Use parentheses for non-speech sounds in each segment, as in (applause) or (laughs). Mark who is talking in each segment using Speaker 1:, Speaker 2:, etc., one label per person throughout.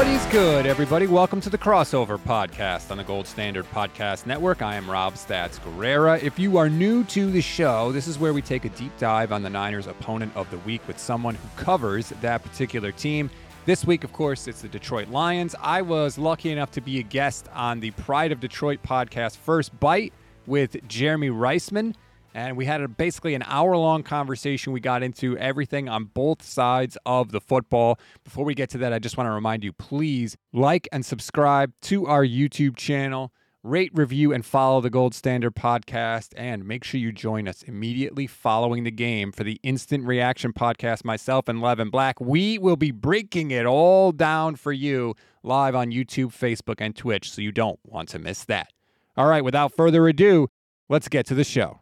Speaker 1: What is good, everybody? Welcome to the Crossover Podcast on the Gold Standard Podcast Network. I am Rob Stats Guerrera. If you are new to the show, this is where we take a deep dive on the Niners' opponent of the week with someone who covers that particular team. This week, of course, it's the Detroit Lions. I was lucky enough to be a guest on the Pride of Detroit podcast, First Bite, with Jeremy Reisman and we had a, basically an hour long conversation. We got into everything on both sides of the football. Before we get to that, I just want to remind you please like and subscribe to our YouTube channel. Rate, review, and follow the Gold Standard podcast. And make sure you join us immediately following the game for the Instant Reaction podcast. Myself and Levin Black, we will be breaking it all down for you live on YouTube, Facebook, and Twitch. So you don't want to miss that. All right, without further ado, let's get to the show.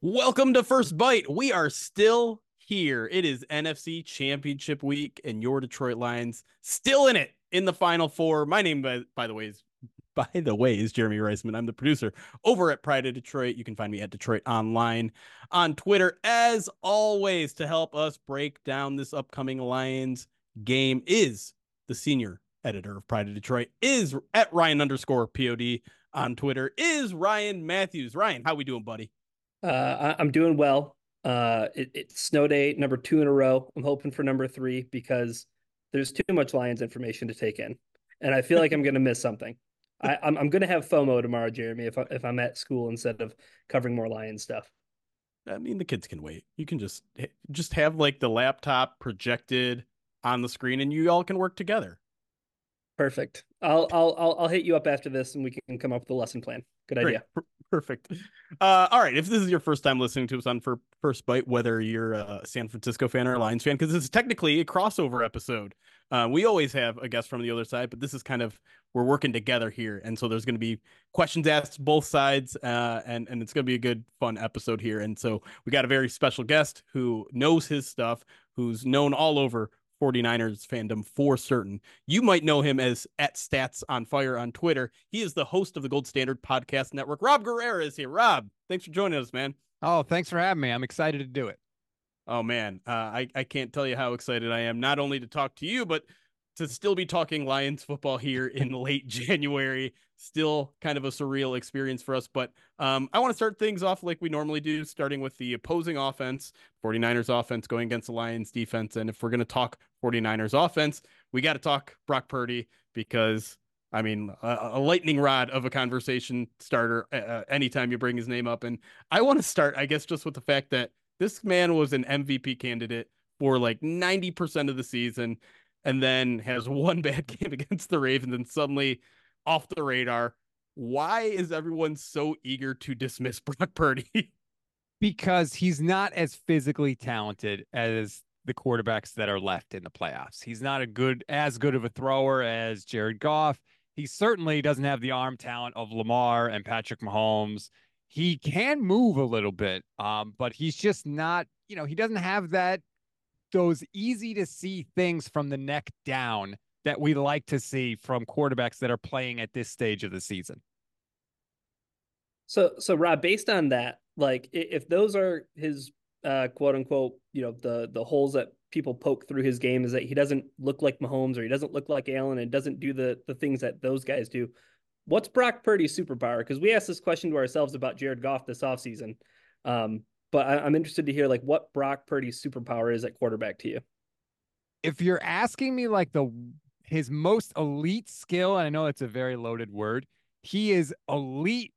Speaker 2: Welcome to First Bite. We are still here. It is NFC Championship week, and your Detroit Lions still in it in the Final Four. My name, by, by the way, is by the way, is Jeremy Reisman. I'm the producer over at Pride of Detroit. You can find me at DetroitOnLion on Twitter. As always, to help us break down this upcoming Lions game is the senior editor of Pride of Detroit, is at Ryan underscore POD on Twitter, is Ryan Matthews. Ryan, how we doing, buddy?
Speaker 3: Uh, I, am doing well. Uh, it, it's snow day number two in a row. I'm hoping for number three because there's too much Lions information to take in, and I feel like I'm going to miss something. I, am I'm, I'm going to have FOMO tomorrow, Jeremy, if I, if I'm at school instead of covering more Lions stuff.
Speaker 2: I mean, the kids can wait. You can just just have like the laptop projected on the screen, and you all can work together.
Speaker 3: Perfect. I'll I'll I'll, I'll hit you up after this, and we can come up with a lesson plan. Good idea.
Speaker 2: Great. Perfect. Uh, all right. If this is your first time listening to us on for First Bite, whether you're a San Francisco fan or a Lions fan, because this is technically a crossover episode. Uh, we always have a guest from the other side, but this is kind of we're working together here, and so there's going to be questions asked both sides, uh, and and it's going to be a good, fun episode here. And so we got a very special guest who knows his stuff, who's known all over 49ers fandom for certain. You might know him as at Stats on Fire on Twitter. He is the host of the Gold Standard Podcast Network. Rob Guerrera is here. Rob, thanks for joining us, man.
Speaker 1: Oh, thanks for having me. I'm excited to do it.
Speaker 2: Oh man, uh, I I can't tell you how excited I am not only to talk to you, but to still be talking Lions football here in late (laughs) January. Still kind of a surreal experience for us. But um, I want to start things off like we normally do, starting with the opposing offense, 49ers offense going against the Lions defense. And if we're going to talk 49ers offense, we got to talk Brock Purdy because I mean, a, a, lightning rod of a conversation starter uh, anytime you bring his name up. And I want to start, I guess, just with the fact that this man was an MVP candidate for like 90% of the season and then has (laughs) one bad game against the Ravens and suddenly off the radar. Why is everyone so eager to dismiss (laughs) Brock Purdy?
Speaker 1: because he's not as physically talented as the quarterbacks that are left in the playoffs. He's not a good as good of a thrower as Jared Goff. He certainly doesn't have the arm talent of Lamar and Patrick Mahomes. He can move a little bit, um, but he's just not, you know, he doesn't have that those easy to see things from the neck down that we like to see from quarterbacks that are playing at this stage of the season.
Speaker 3: So, so Rob, based on that, like if those are his uh, quote unquote, you know, the the holes that people poke through his game is that he doesn't look like Mahomes or he doesn't look like Allen and doesn't do the the things that those guys do. What's Brock Purdy's superpower? Because we asked this question to ourselves about Jared Goff this offseason. Um, but I, am interested to hear like what Brock Purdy's superpower is at quarterback to you.
Speaker 1: If you're asking me like the his most elite skill, and I know it's a very loaded word, he is elite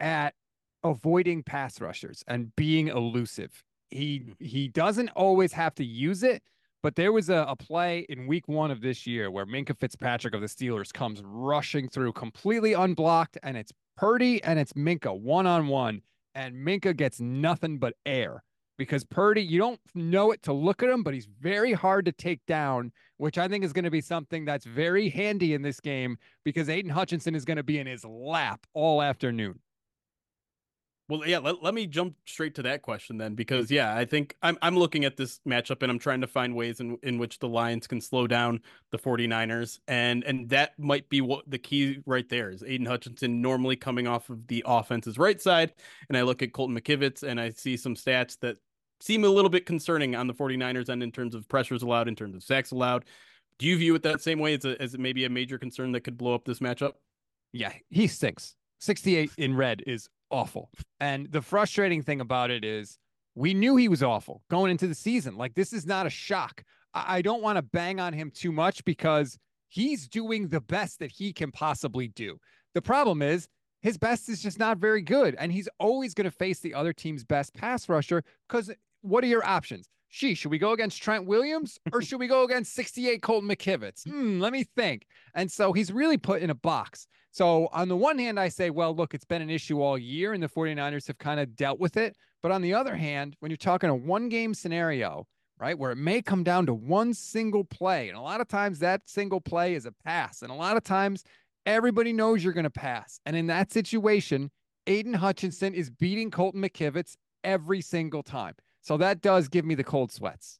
Speaker 1: at avoiding pass rushers and being elusive. He mm-hmm. he doesn't always have to use it, but there was a, a play in week one of this year where Minkah Fitzpatrick of the Steelers comes rushing through completely unblocked, and it's Purdy and it's Minkah one on one and Minkah gets nothing but air because Purdy, you don't know it to look at him, but he's very hard to take down, which I think is going to be something that's very handy in this game because Aidan Hutchinson is going to be in his lap all afternoon.
Speaker 2: Well, yeah, let, let me jump straight to that question then, hmm. because yeah, I think I'm I'm looking at this matchup and I'm trying to find ways in, in which the Lions can slow down the 49ers. And and that might be what the key right there is Aidan Hutchinson normally coming off of the offense's right side. And I look at Colton McKivitz and I see some stats that seem a little bit concerning on the 49ers end in terms of pressures allowed, in terms of sacks allowed. Do you view it that same way as, a, as maybe a major concern that could blow up this matchup?
Speaker 1: Yeah, he stinks. 68 in red is awful. And the frustrating thing about it is we knew he was awful going into the season. Like, this is not a shock. I, I don't want to bang on him too much because he's doing the best that he can possibly do. The problem is his best is just not very good. And he's always going to face the other team's best pass rusher because what are your options? Gee, should we go against Trent Williams (laughs) or should we go against 68 Colton McKivitz? Hmm, let me think. And so he's really put in a box. So on the one hand, I say, well, look, it's been an issue all year and the 49ers have kind of dealt with it. But on the other hand, when you're talking a one game scenario, right, where it may come down to one single play, and a lot of times that single play is a pass, and a lot of times everybody knows you're going to pass. And in that situation, Aidan Hutchinson is beating Colton McKivitz every single time. So that does give me the cold sweats.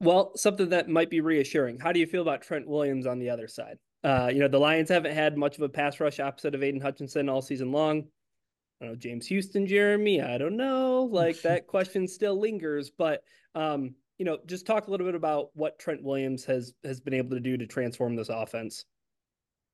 Speaker 3: Well, something that might be reassuring. How do you feel about Trent Williams on the other side? Uh, you know, the Lions haven't had much of a pass rush opposite of Aidan Hutchinson all season long. I don't know, James Houston, Jeremy. I don't know. Like (laughs) that question still lingers, but um, you know, just talk a little bit about what Trent Williams has has been able to do to transform this offense.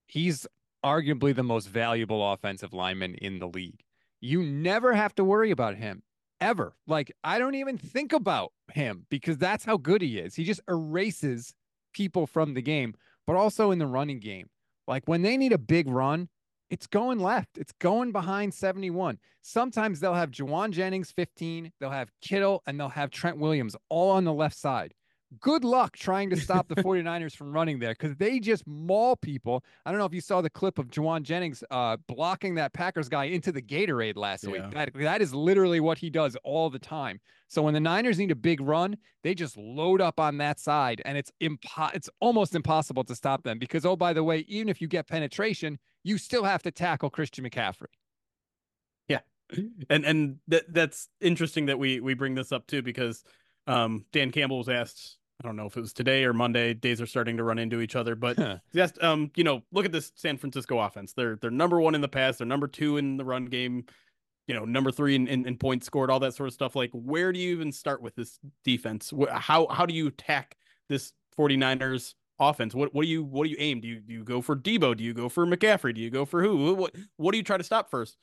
Speaker 1: He's arguably the most valuable offensive lineman in the league. You never have to worry about him ever. Like I don't even think about him because that's how good he is. He just erases people from the game, but also in the running game. Like when they need a big run, it's going left. It's going behind 71. Sometimes they'll have Jauan Jennings 15, they'll have Kittle, and they'll have Trent Williams all on the left side good luck trying to (laughs) stop the 49ers from running there because they just maul people. I don't know if you saw the clip of Jauan Jennings uh, blocking that Packers guy into the Gatorade last yeah. week. That, that is literally what he does all the time. So when the Niners need a big run, they just load up on that side, and it's impo- it's almost impossible to stop them because oh by the way, even if you get penetration, you still have to tackle Christian McCaffrey.
Speaker 2: Yeah, (clears throat) and and that that's interesting that we we bring this up too because um, Dan Campbell was asked, I don't know if it was today or Monday. Days are starting to run into each other, but yes, um, you know, look at this San Francisco offense. They're they're number one in the pass. They're number two in the run game. You know, number three in, in, in points scored, all that sort of stuff. Like, where do you even start with this defense? How how do you attack this 49ers offense? What what do you what do you aim? Do you do you go for Deebo? Do you go for McCaffrey? Do you go for who? What what do you try to stop first?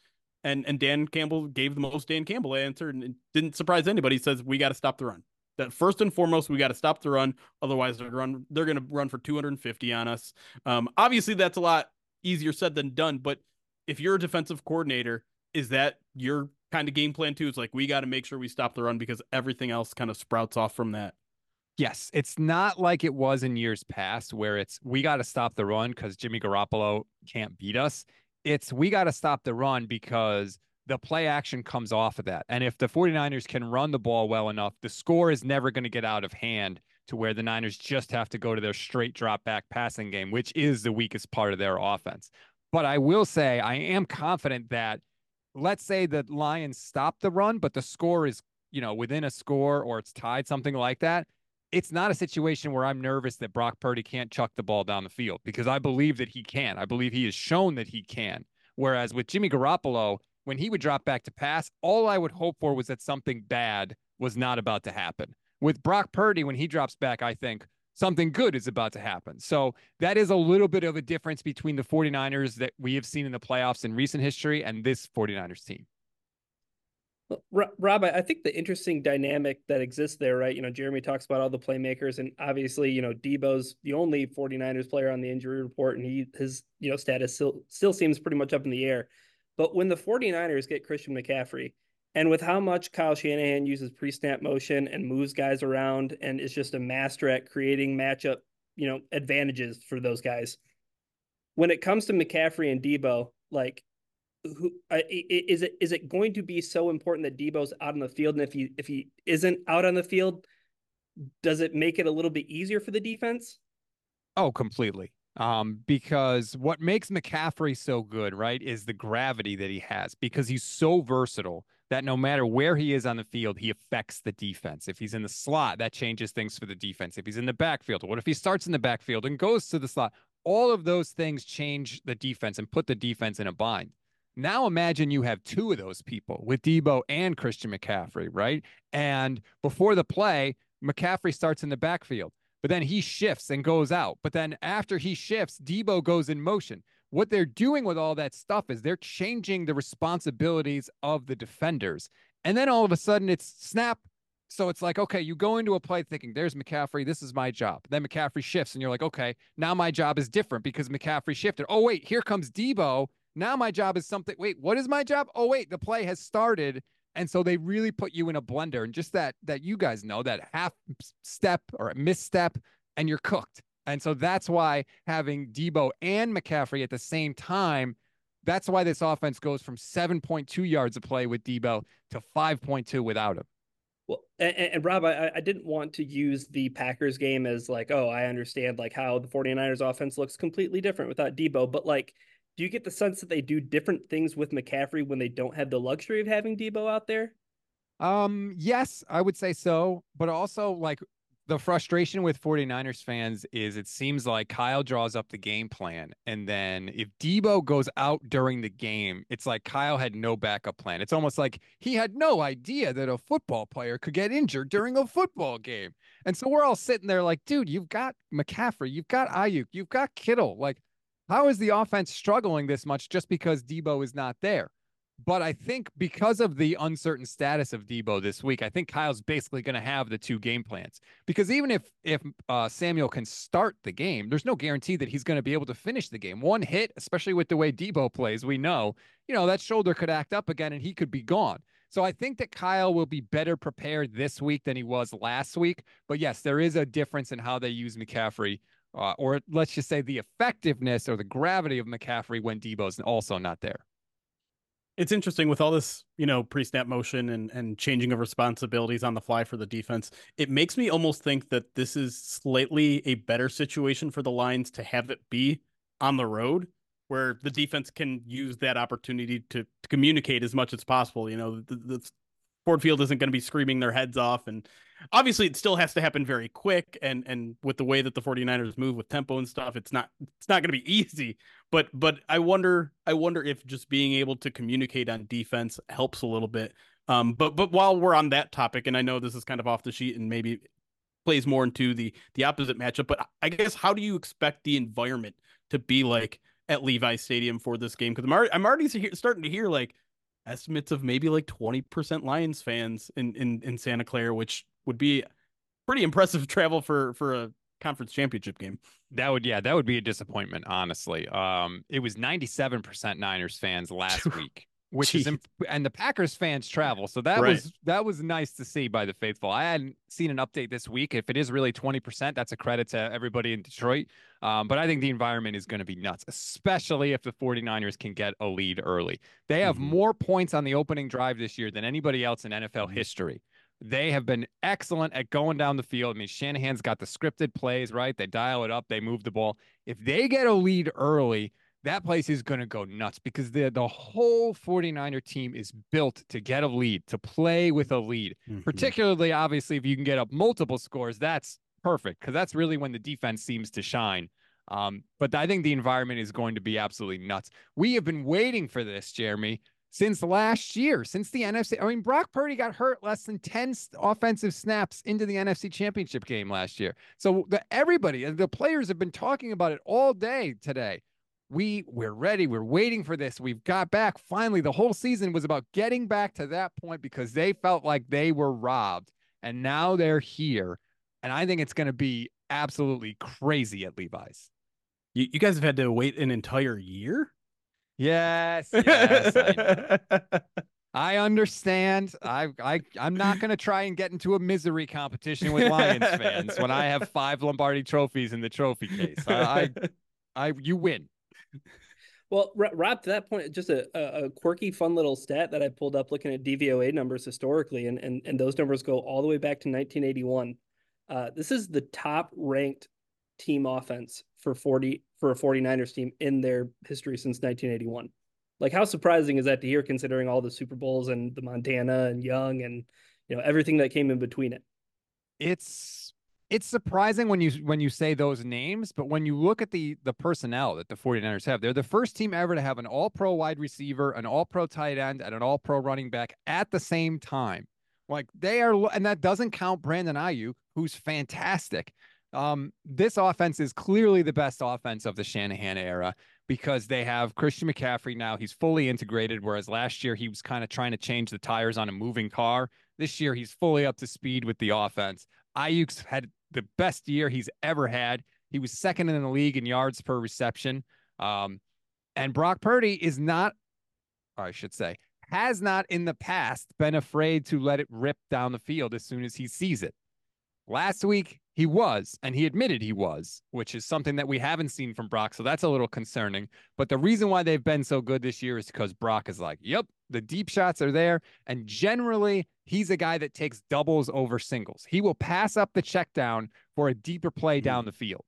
Speaker 2: And and Dan Campbell gave the most Dan Campbell answer and it didn't surprise anybody. He says we got to stop the run that first and foremost we got to stop the run otherwise they're run they're going to run for 250 on us. Um, obviously that's a lot easier said than done but if you're a defensive coordinator is that your kind of game plan too? It's like we got to make sure we stop the run because everything else kind of sprouts off from that.
Speaker 1: Yes it's not like it was in years past where it's we got to stop the run because jimmy garoppolo can't beat us. It's we got to stop the run because the play action comes off of that. And if the 49ers can run the ball well enough, the score is never going to get out of hand to where the Niners just have to go to their straight drop back passing game, which is the weakest part of their offense. But I will say, I am confident that let's say the Lions stop the run, but the score is, you know, within a score or it's tied, something like that. It's not a situation where I'm nervous that Brock Purdy can't chuck the ball down the field because I believe that he can. I believe he has shown that he can. Whereas with Jimmy Garoppolo, when he would drop back to pass, all I would hope for was that something bad was not about to happen. With Brock Purdy, when he drops back, I think something good is about to happen. So that is a little bit of a difference between the 49ers that we have seen in the playoffs in recent history and this 49ers team.
Speaker 3: Rob, I think the interesting dynamic that exists there, right? You know, Jeremy talks about all the playmakers, and obviously, you know, Deebo's the only 49ers player on the injury report, and he his you know status still still seems pretty much up in the air. But when the 49ers get Christian McCaffrey, and with how much Kyle Shanahan uses pre-snap motion and moves guys around and is just a master at creating matchup, you know, advantages for those guys. When it comes to McCaffrey and Deebo, like who is it is it going to be so important that Deebo's out on the field and if he if he isn't out on the field, does it make it a little bit easier for the defense?
Speaker 1: Oh, completely um, because what makes McCaffrey so good, right, is the gravity that he has because he's so versatile that no matter where he is on the field, he affects the defense. If he's in the slot, that changes things for the defense. If he's in the backfield, what if he starts in the backfield and goes to the slot? All of those things change the defense and put the defense in a bind. Now imagine you have two of those people with Deebo and Christian McCaffrey, right? And before the play, McCaffrey starts in the backfield but then he shifts and goes out. But then after he shifts, Deebo goes in motion. What they're doing with all that stuff is they're changing the responsibilities of the defenders. And then all of a sudden it's snap. So it's like, okay, you go into a play thinking, there's McCaffrey. This is my job. Then McCaffrey shifts, and you're like, okay, now my job is different because McCaffrey shifted. Oh, wait, here comes Deebo. Now my job is something. Wait, what is my job? Oh, wait, the play has started. And so they really put you in a blender. And just that, that you guys know that half step or a misstep, and you're cooked. And so that's why having deebo and McCaffrey at the same time that's why this offense goes from 7.2 yards of play with deebo to 5.2 without him.
Speaker 3: Well, and, and Rob, I, I didn't want to use the Packers game as like, oh, I understand like how the 49ers offense looks completely different without Deebo, But like, do you get the sense that they do different things with McCaffrey when they don't have the luxury of having Deebo out there?
Speaker 1: Um, yes, I would say so. But also, like, the frustration with 49ers fans is it seems like Kyle draws up the game plan. And then if Deebo goes out during the game, it's like Kyle had no backup plan. It's almost like he had no idea that a football player could get injured during a football game. And so we're all sitting there like, dude, you've got McCaffrey, you've got Aiyuk, you've got Kittle. Like, how is the offense struggling this much just because Deebo is not there? But I think because of the uncertain status of Deebo this week, I think Kyle's basically going to have the two game plans. Because even if if uh, Samuel can start the game, there's no guarantee that he's going to be able to finish the game. One hit, especially with the way Debo plays, we know, you know, that shoulder could act up again and he could be gone. So I think that Kyle will be better prepared this week than he was last week. But yes, there is a difference in how they use McCaffrey, uh, or let's just say the effectiveness or the gravity of McCaffrey when Deebo's also not there
Speaker 2: it's interesting with all this, you know, pre-snap motion and and changing of responsibilities on the fly for the defense. It makes me almost think that this is slightly a better situation for the Lions to have it be on the road where the defense can use that opportunity to, to communicate as much as possible. You know, the, the Ford Field isn't going to be screaming their heads off and obviously it still has to happen very quick and and with the way that the 49ers move with tempo and stuff it's not it's not going to be easy. But but I wonder I wonder if just being able to communicate on defense helps a little bit. Um but but while we're on that topic and I know this is kind of off the sheet and maybe plays more into the the opposite matchup but I guess how do you expect the environment to be like at Levi Stadium for this game? Because I'm already, I'm already starting to hear like estimates of maybe like 20% Lions fans in, in, in Santa Clara, which would be pretty impressive (laughs) travel for, for a conference championship game.
Speaker 1: That would, yeah, that would be a disappointment, honestly. Um, it was 97% Niners fans last (laughs) week which Jeez. is imp- and the Packers fans travel. So that right. was that was nice to see by the faithful. I hadn't seen an update this week. If it is really 20%, that's a credit to everybody in Detroit. Um, but I think the environment is going to be nuts, especially if the 49ers can get a lead early. They have mm-hmm. more points on the opening drive this year than anybody else in NFL history. They have been excellent at going down the field. I mean, Shanahan's got the scripted plays, right? They dial it up, they move the ball. If they get a lead early, that place is going to go nuts because the the whole 49er team is built to get a lead, to play with a lead. Mm-hmm. Particularly obviously if you can get up multiple scores, that's perfect because that's really when the defense seems to shine. Um, but I think the environment is going to be absolutely nuts. We have been waiting for this, Jeremy, since last year, since the NFC. I mean, Brock Purdy got hurt less than 10 offensive snaps into the NFC championship game last year. So the, everybody, uh, the players have been talking about it all day today. We we're ready. We're waiting for this. We've got back. Finally the whole season was about getting back to that point because they felt like they were robbed. And now they're here. And i think it's going to be absolutely crazy at levi's.
Speaker 2: You, you guys have had to wait an entire year
Speaker 1: yes, (laughs) yes I, I understand. I I I'm not going to try and get into a misery competition with Lions fans when I have five Lombardi trophies in the trophy case. I, I, I you win.
Speaker 3: Well, Rob, to that point, just a, a quirky, fun little stat that I pulled up looking at DVOA numbers historically, and, and, and those numbers go all the way back to 1981. Uh, this is the top ranked team offense for 40 for a 49ers team in their history since 1981. Like, how surprising is that to hear, considering all the Super Bowls and the Montana and Young and you know everything that came in between it?
Speaker 1: It's it's surprising when you when you say those names, but when you look at the the personnel that the 49ers have, they're the first team ever to have an all-pro wide receiver, an all-pro tight end, and an all-pro running back at the same time. Like they are and that doesn't count Brandon Aiyuk, who's fantastic. Um, this offense is clearly the best offense of the Shanahan era because they have Christian McCaffrey now. He's fully integrated, whereas last year he was kind of trying to change the tires on a moving car. This year he's fully up to speed with the offense. Aiyuk's had the best year he's ever had. He was second in the league in yards per reception. Um, and Brock Purdy is not, or I should say, has not in the past been afraid to let it rip down the field as soon as he sees it. Last week, he was, and he admitted he was, which is something that we haven't seen from Brock. So that's a little concerning. But the reason why they've been so good this year is because Brock is like, yep, the deep shots are there. And generally, he's a guy that takes doubles over singles. He will pass up the check down for a deeper play down hmm. the field.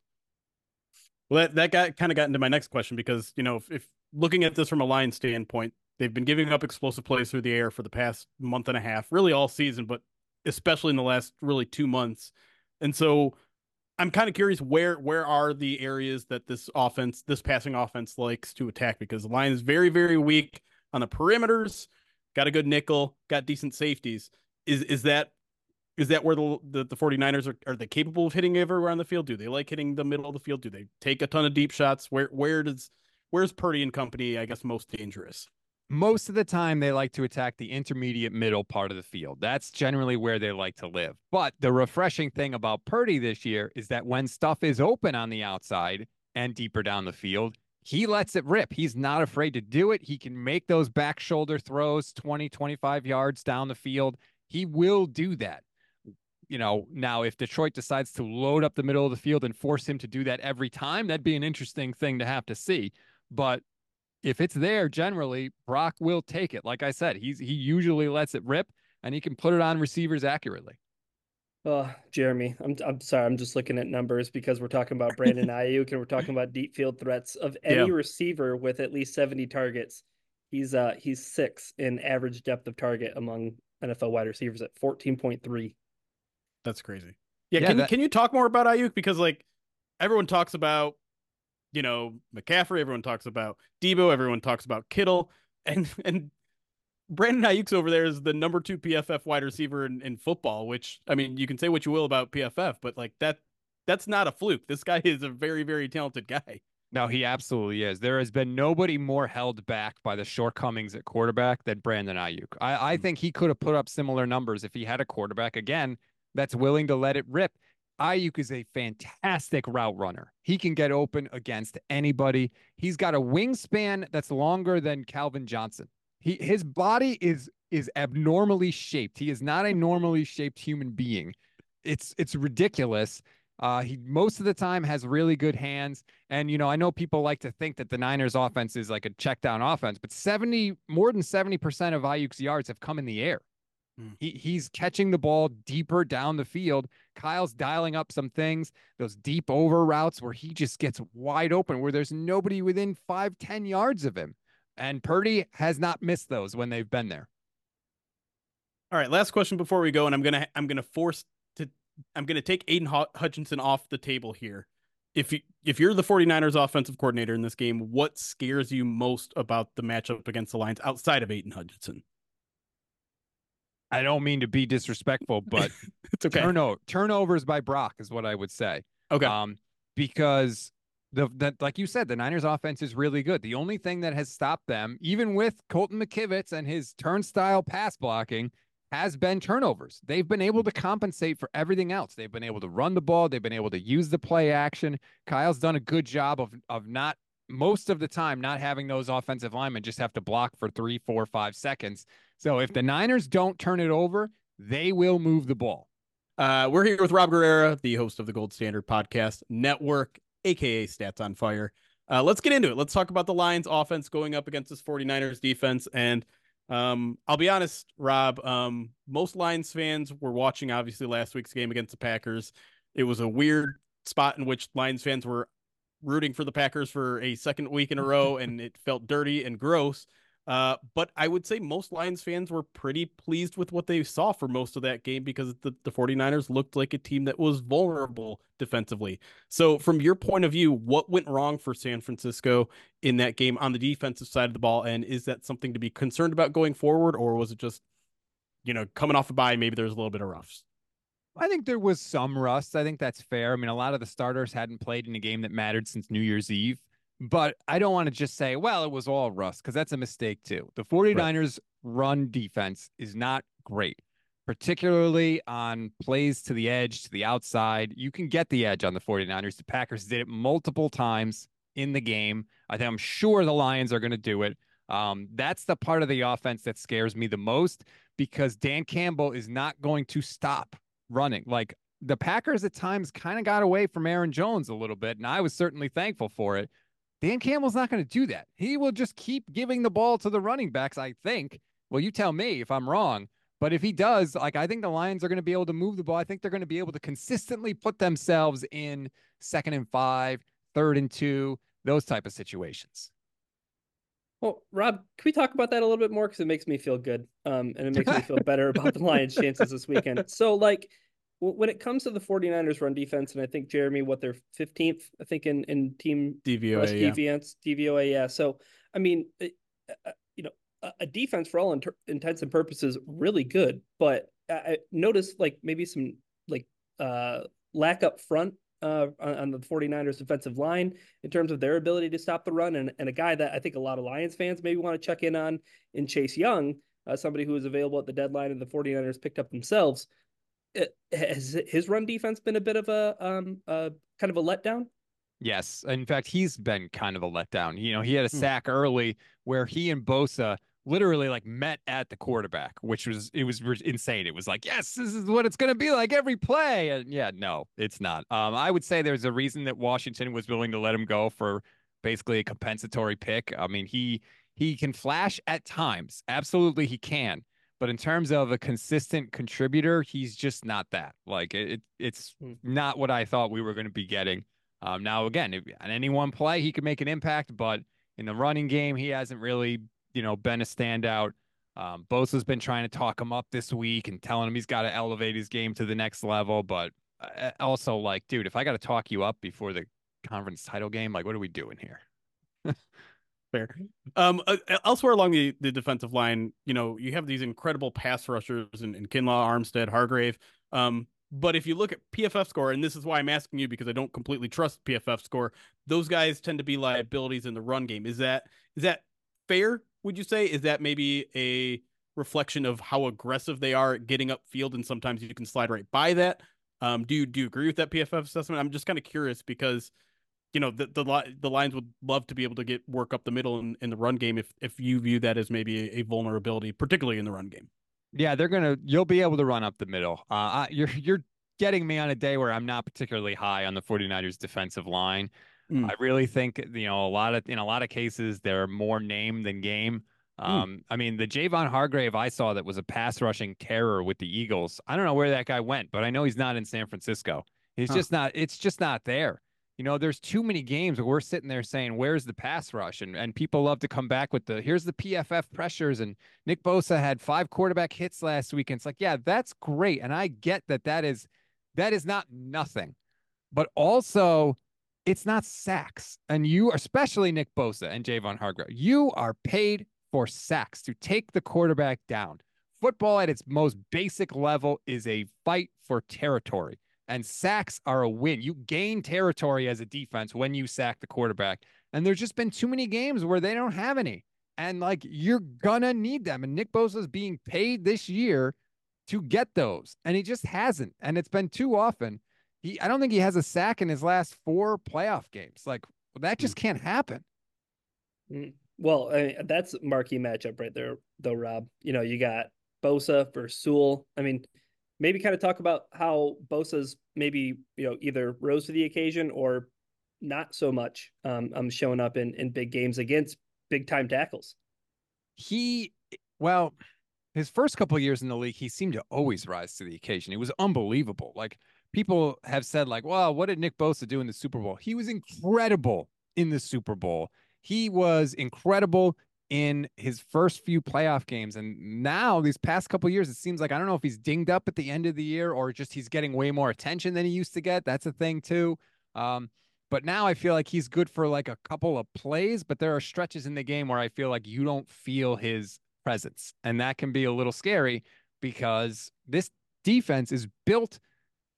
Speaker 2: Well, that, that got kind of got into my next question because, you know, if, if looking at this from a line standpoint, they've been giving up explosive plays through the air for the past month and a half, really all season, but especially in the last really two months. And so I'm kind of curious where where are the areas that this offense, this passing offense likes to attack because the line is very, very weak on the perimeters, got a good nickel, got decent safeties. Is is that is that where the, the, the 49ers are, are they capable of hitting everywhere on the field? Do they like hitting the middle of the field? Do they take a ton of deep shots? Where where does where's Purdy and company, I guess, most dangerous?
Speaker 1: Most of the time they like to attack the intermediate middle part of the field. That's generally where they like to live. But the refreshing thing about Purdy this year is that when stuff is open on the outside and deeper down the field, he lets it rip. He's not afraid to do it. He can make those back shoulder throws 20, 25 yards down the field. He will do that you know, now if Detroit decides to load up the middle of the field and force him to do that every time, that'd be an interesting thing to have to see. But if it's there, generally Brock will take it. Like I said, he's he usually lets it rip and he can put it on receivers accurately.
Speaker 3: Oh, Jeremy, I'm I'm sorry. I'm just looking at numbers because we're talking about Brandon (laughs) Aiyuk and we're talking about deep field threats of any yeah. receiver with at least 70 targets. He's uh he's six in average depth of target among NFL wide receivers at 14.3.
Speaker 2: That's crazy. Yeah, yeah can that... can you talk more about Aiyuk because like everyone talks about you know McCaffrey, everyone talks about Deebo, everyone talks about Kittle, (laughs) and and Brandon Aiyuk's over there is the number two PFF wide receiver in, in football. Which I mean, you can say what you will about PFF, but like that that's not a fluke. This guy is a very very talented guy.
Speaker 1: No, he absolutely is. There has been nobody more held back by the shortcomings at quarterback than Brandon Aiyuk. I, I hmm. think he could have put up similar numbers if he had a quarterback. Again, that's willing to let it rip. Aiyuk is a fantastic route runner. He can get open against anybody. He's got a wingspan that's longer than Calvin Johnson. He his body is is abnormally shaped. He is not a normally shaped human being. It's it's ridiculous. Uh, he most of the time has really good hands, and you know I know people like to think that the Niners' offense is like a check down offense, but seventy more than seventy percent of Aiyuk's yards have come in the air. Hmm. He, he's catching the ball deeper down the field. Kyle's dialing up some things, those deep over routes where he just gets wide open, where there's nobody within five, 10 yards of him. And Purdy has not missed those when they've been there.
Speaker 2: All right, last question before we go, and I'm gonna I'm gonna force to I'm gonna take Aidan Hutchinson off the table here. If you if you're the 49ers offensive coordinator in this game, what scares you most about the matchup against the Lions outside of Aidan Hutchinson?
Speaker 1: I don't mean to be disrespectful, (laughs) but
Speaker 2: it's okay.
Speaker 1: Turnover, turnovers by Brock is what I would say.
Speaker 2: Okay.
Speaker 1: Um, because the, the like you said, the Niners offense is really good. The only thing that has stopped them, even with Colton McKivitz and his turnstile pass blocking, has been turnovers. They've been able to compensate for everything else. They've been able to run the ball. They've been able to use the play action. Kyle's done a good job of of not most of the time not having those offensive linemen just have to block for three, four, five seconds. So if the Niners don't turn it over, they will move the ball.
Speaker 2: Uh, we're here with Rob Guerrera, the host of the Gold Standard Podcast Network, aka Stats on Fire. Uh, let's get into it. Let's talk about the Lions offense going up against this 49ers defense. And um, I'll be honest, Rob, um, most Lions fans were watching obviously last week's game against the Packers. It was a weird spot in which Lions fans were rooting for the Packers for a second week in a row, and it felt dirty and gross. Uh, but I would say most Lions fans were pretty pleased with what they saw for most of that game because the, the 49ers looked like a team that was vulnerable defensively. So, from your point of view, what went wrong for San Francisco in that game on the defensive side of the ball? And is that something to be concerned about going forward, or was it just, you know, coming off a bye, maybe there's a little bit of roughs?
Speaker 1: I think there was some rust. I think that's fair. I mean, a lot of the starters hadn't played in a game that mattered since New Year's Eve. But I don't want to just say, well, it was all rust, because that's a mistake too. The 49ers right. run defense is not great, particularly on plays to the edge, to the outside. You can get the edge on the 49ers. The Packers did it multiple times in the game. I think I'm sure the Lions are going to do it. Um, that's the part of the offense that scares me the most because Dan Campbell is not going to stop running. Like the Packers at times kind of got away from Aaron Jones a little bit, and I was certainly thankful for it. Dan Campbell's not going to do that. He will just keep giving the ball to the running backs, I think. Well, you tell me if I'm wrong. But if he does, like I think the Lions are going to be able to move the ball. I think they're going to be able to consistently put themselves in second and five, third and two, those type of situations.
Speaker 3: Well, Rob, can we talk about that a little bit more? Because it makes me feel good, um, and it makes me feel (laughs) better about the Lions' chances this weekend. So, like, when it comes to the 49ers run defense, and I think Jeremy, what they're 15th, I think in in team
Speaker 2: DVOA,
Speaker 3: yeah. defense, DVOA, yeah. So, I mean, uh, you know, a defense for all inter- intents and purposes, really good. But I noticed like maybe some like uh lack up front uh, on, the 49ers defensive line in terms of their ability to stop the run. And, and a guy that I think a lot of Lions fans maybe want to check in on in Chase Young, uh, somebody who was available at the deadline and the 49ers picked up themselves. It, has his run defense been a bit of a um, uh, kind of a letdown?
Speaker 1: Yes. In fact, he's been kind of a letdown. You know, he had a hmm. sack early where he and Bosa literally like met at the quarterback, which was it was insane. It was like, yes, this is what it's going to be like every play. And yeah, no, it's not. Um, I would say there's a reason that Washington was willing to let him go for basically a compensatory pick. I mean, he he can flash at times, absolutely he can. But in terms of a consistent contributor, he's just not that. Like it, it's hmm. not what I thought we were going to be getting. Um, now again, if, on any one play, he could make an impact, but in the running game, he hasn't really you know, been a standout. Um, Bosa's been trying to talk him up this week and telling him he's got to elevate his game to the next level. But uh, also, like, dude, if I got to talk you up before the conference title game, like, what are we doing here? (laughs)
Speaker 2: Fair. Um, uh, elsewhere along the, the defensive line, you know, you have these incredible pass rushers in, in Kinlaw, Armstead, Hargrave. Um, but if you look at PFF score, and this is why I'm asking you because I don't completely trust PFF score, those guys tend to be liabilities in the run game. Is that is that fair would you say? Is that maybe a reflection of how aggressive they are at getting upfield, and sometimes you can slide right by that? Um, do you do you agree with that PFF assessment? I'm just kind of curious because you know the the the Lions would love to be able to get work up the middle in, in the run game if if you view that as maybe a, a vulnerability, particularly in the run game.
Speaker 1: Yeah, they're gonna. You'll be able to run up the middle. Uh, you're you're getting me on a day where I'm not particularly high on the 49ers defensive line. Mm. I really think you know a lot of in a lot of cases they're more name than game. Mm. Um, mm. I mean, the Javon Hargrave I saw that was a pass rushing terror with the Eagles. I don't know where that guy went, but I know he's not in San Francisco. He's huh. just not. It's just not there. You know, there's too many games where we're sitting there saying, "Where's the pass rush?" and and people love to come back with the here's the PFF pressures. And Nick Bosa had five quarterback hits last week, and it's like, yeah, that's great, and I get that that is that is not nothing, but also it's not sacks. And you, especially Nick Bosa and Javon Hargrave, you are paid for sacks to take the quarterback down. Football at its most basic level is a fight for territory, and sacks are a win. You gain territory as a defense when you sack the quarterback. And there's just been too many games where they don't have any. And like you're gonna need them. And Nick Bosa is being paid this year to get those, and he just hasn't. And it's been too often. He, I don't think he has a sack in his last four playoff games. Like that just mm. can't happen.
Speaker 3: Mm. Well, I mean, that's marquee matchup right there, though, Rob. You know, you got Bosa versus Sewell. I mean, maybe kind of talk about how Bosa's maybe you know either rose to the occasion or not so much. Um, um, showing up in in big games against big time tackles.
Speaker 1: He, well, his first couple years in the league, he seemed to always rise to the occasion. It was unbelievable. Like people have said, like, well, what did Nick Bosa do in the Super Bowl? He was incredible in the Super Bowl. He was incredible in his first few playoff games. And now, these past couple years, it seems like I don't know if he's dinged up at the end of the year or just he's getting way more attention than he used to get. That's a thing, too. Um, but now I feel like he's good for like a couple of plays, but there are stretches in the game where I feel like you don't feel his presence. And that can be a little scary because this defense is built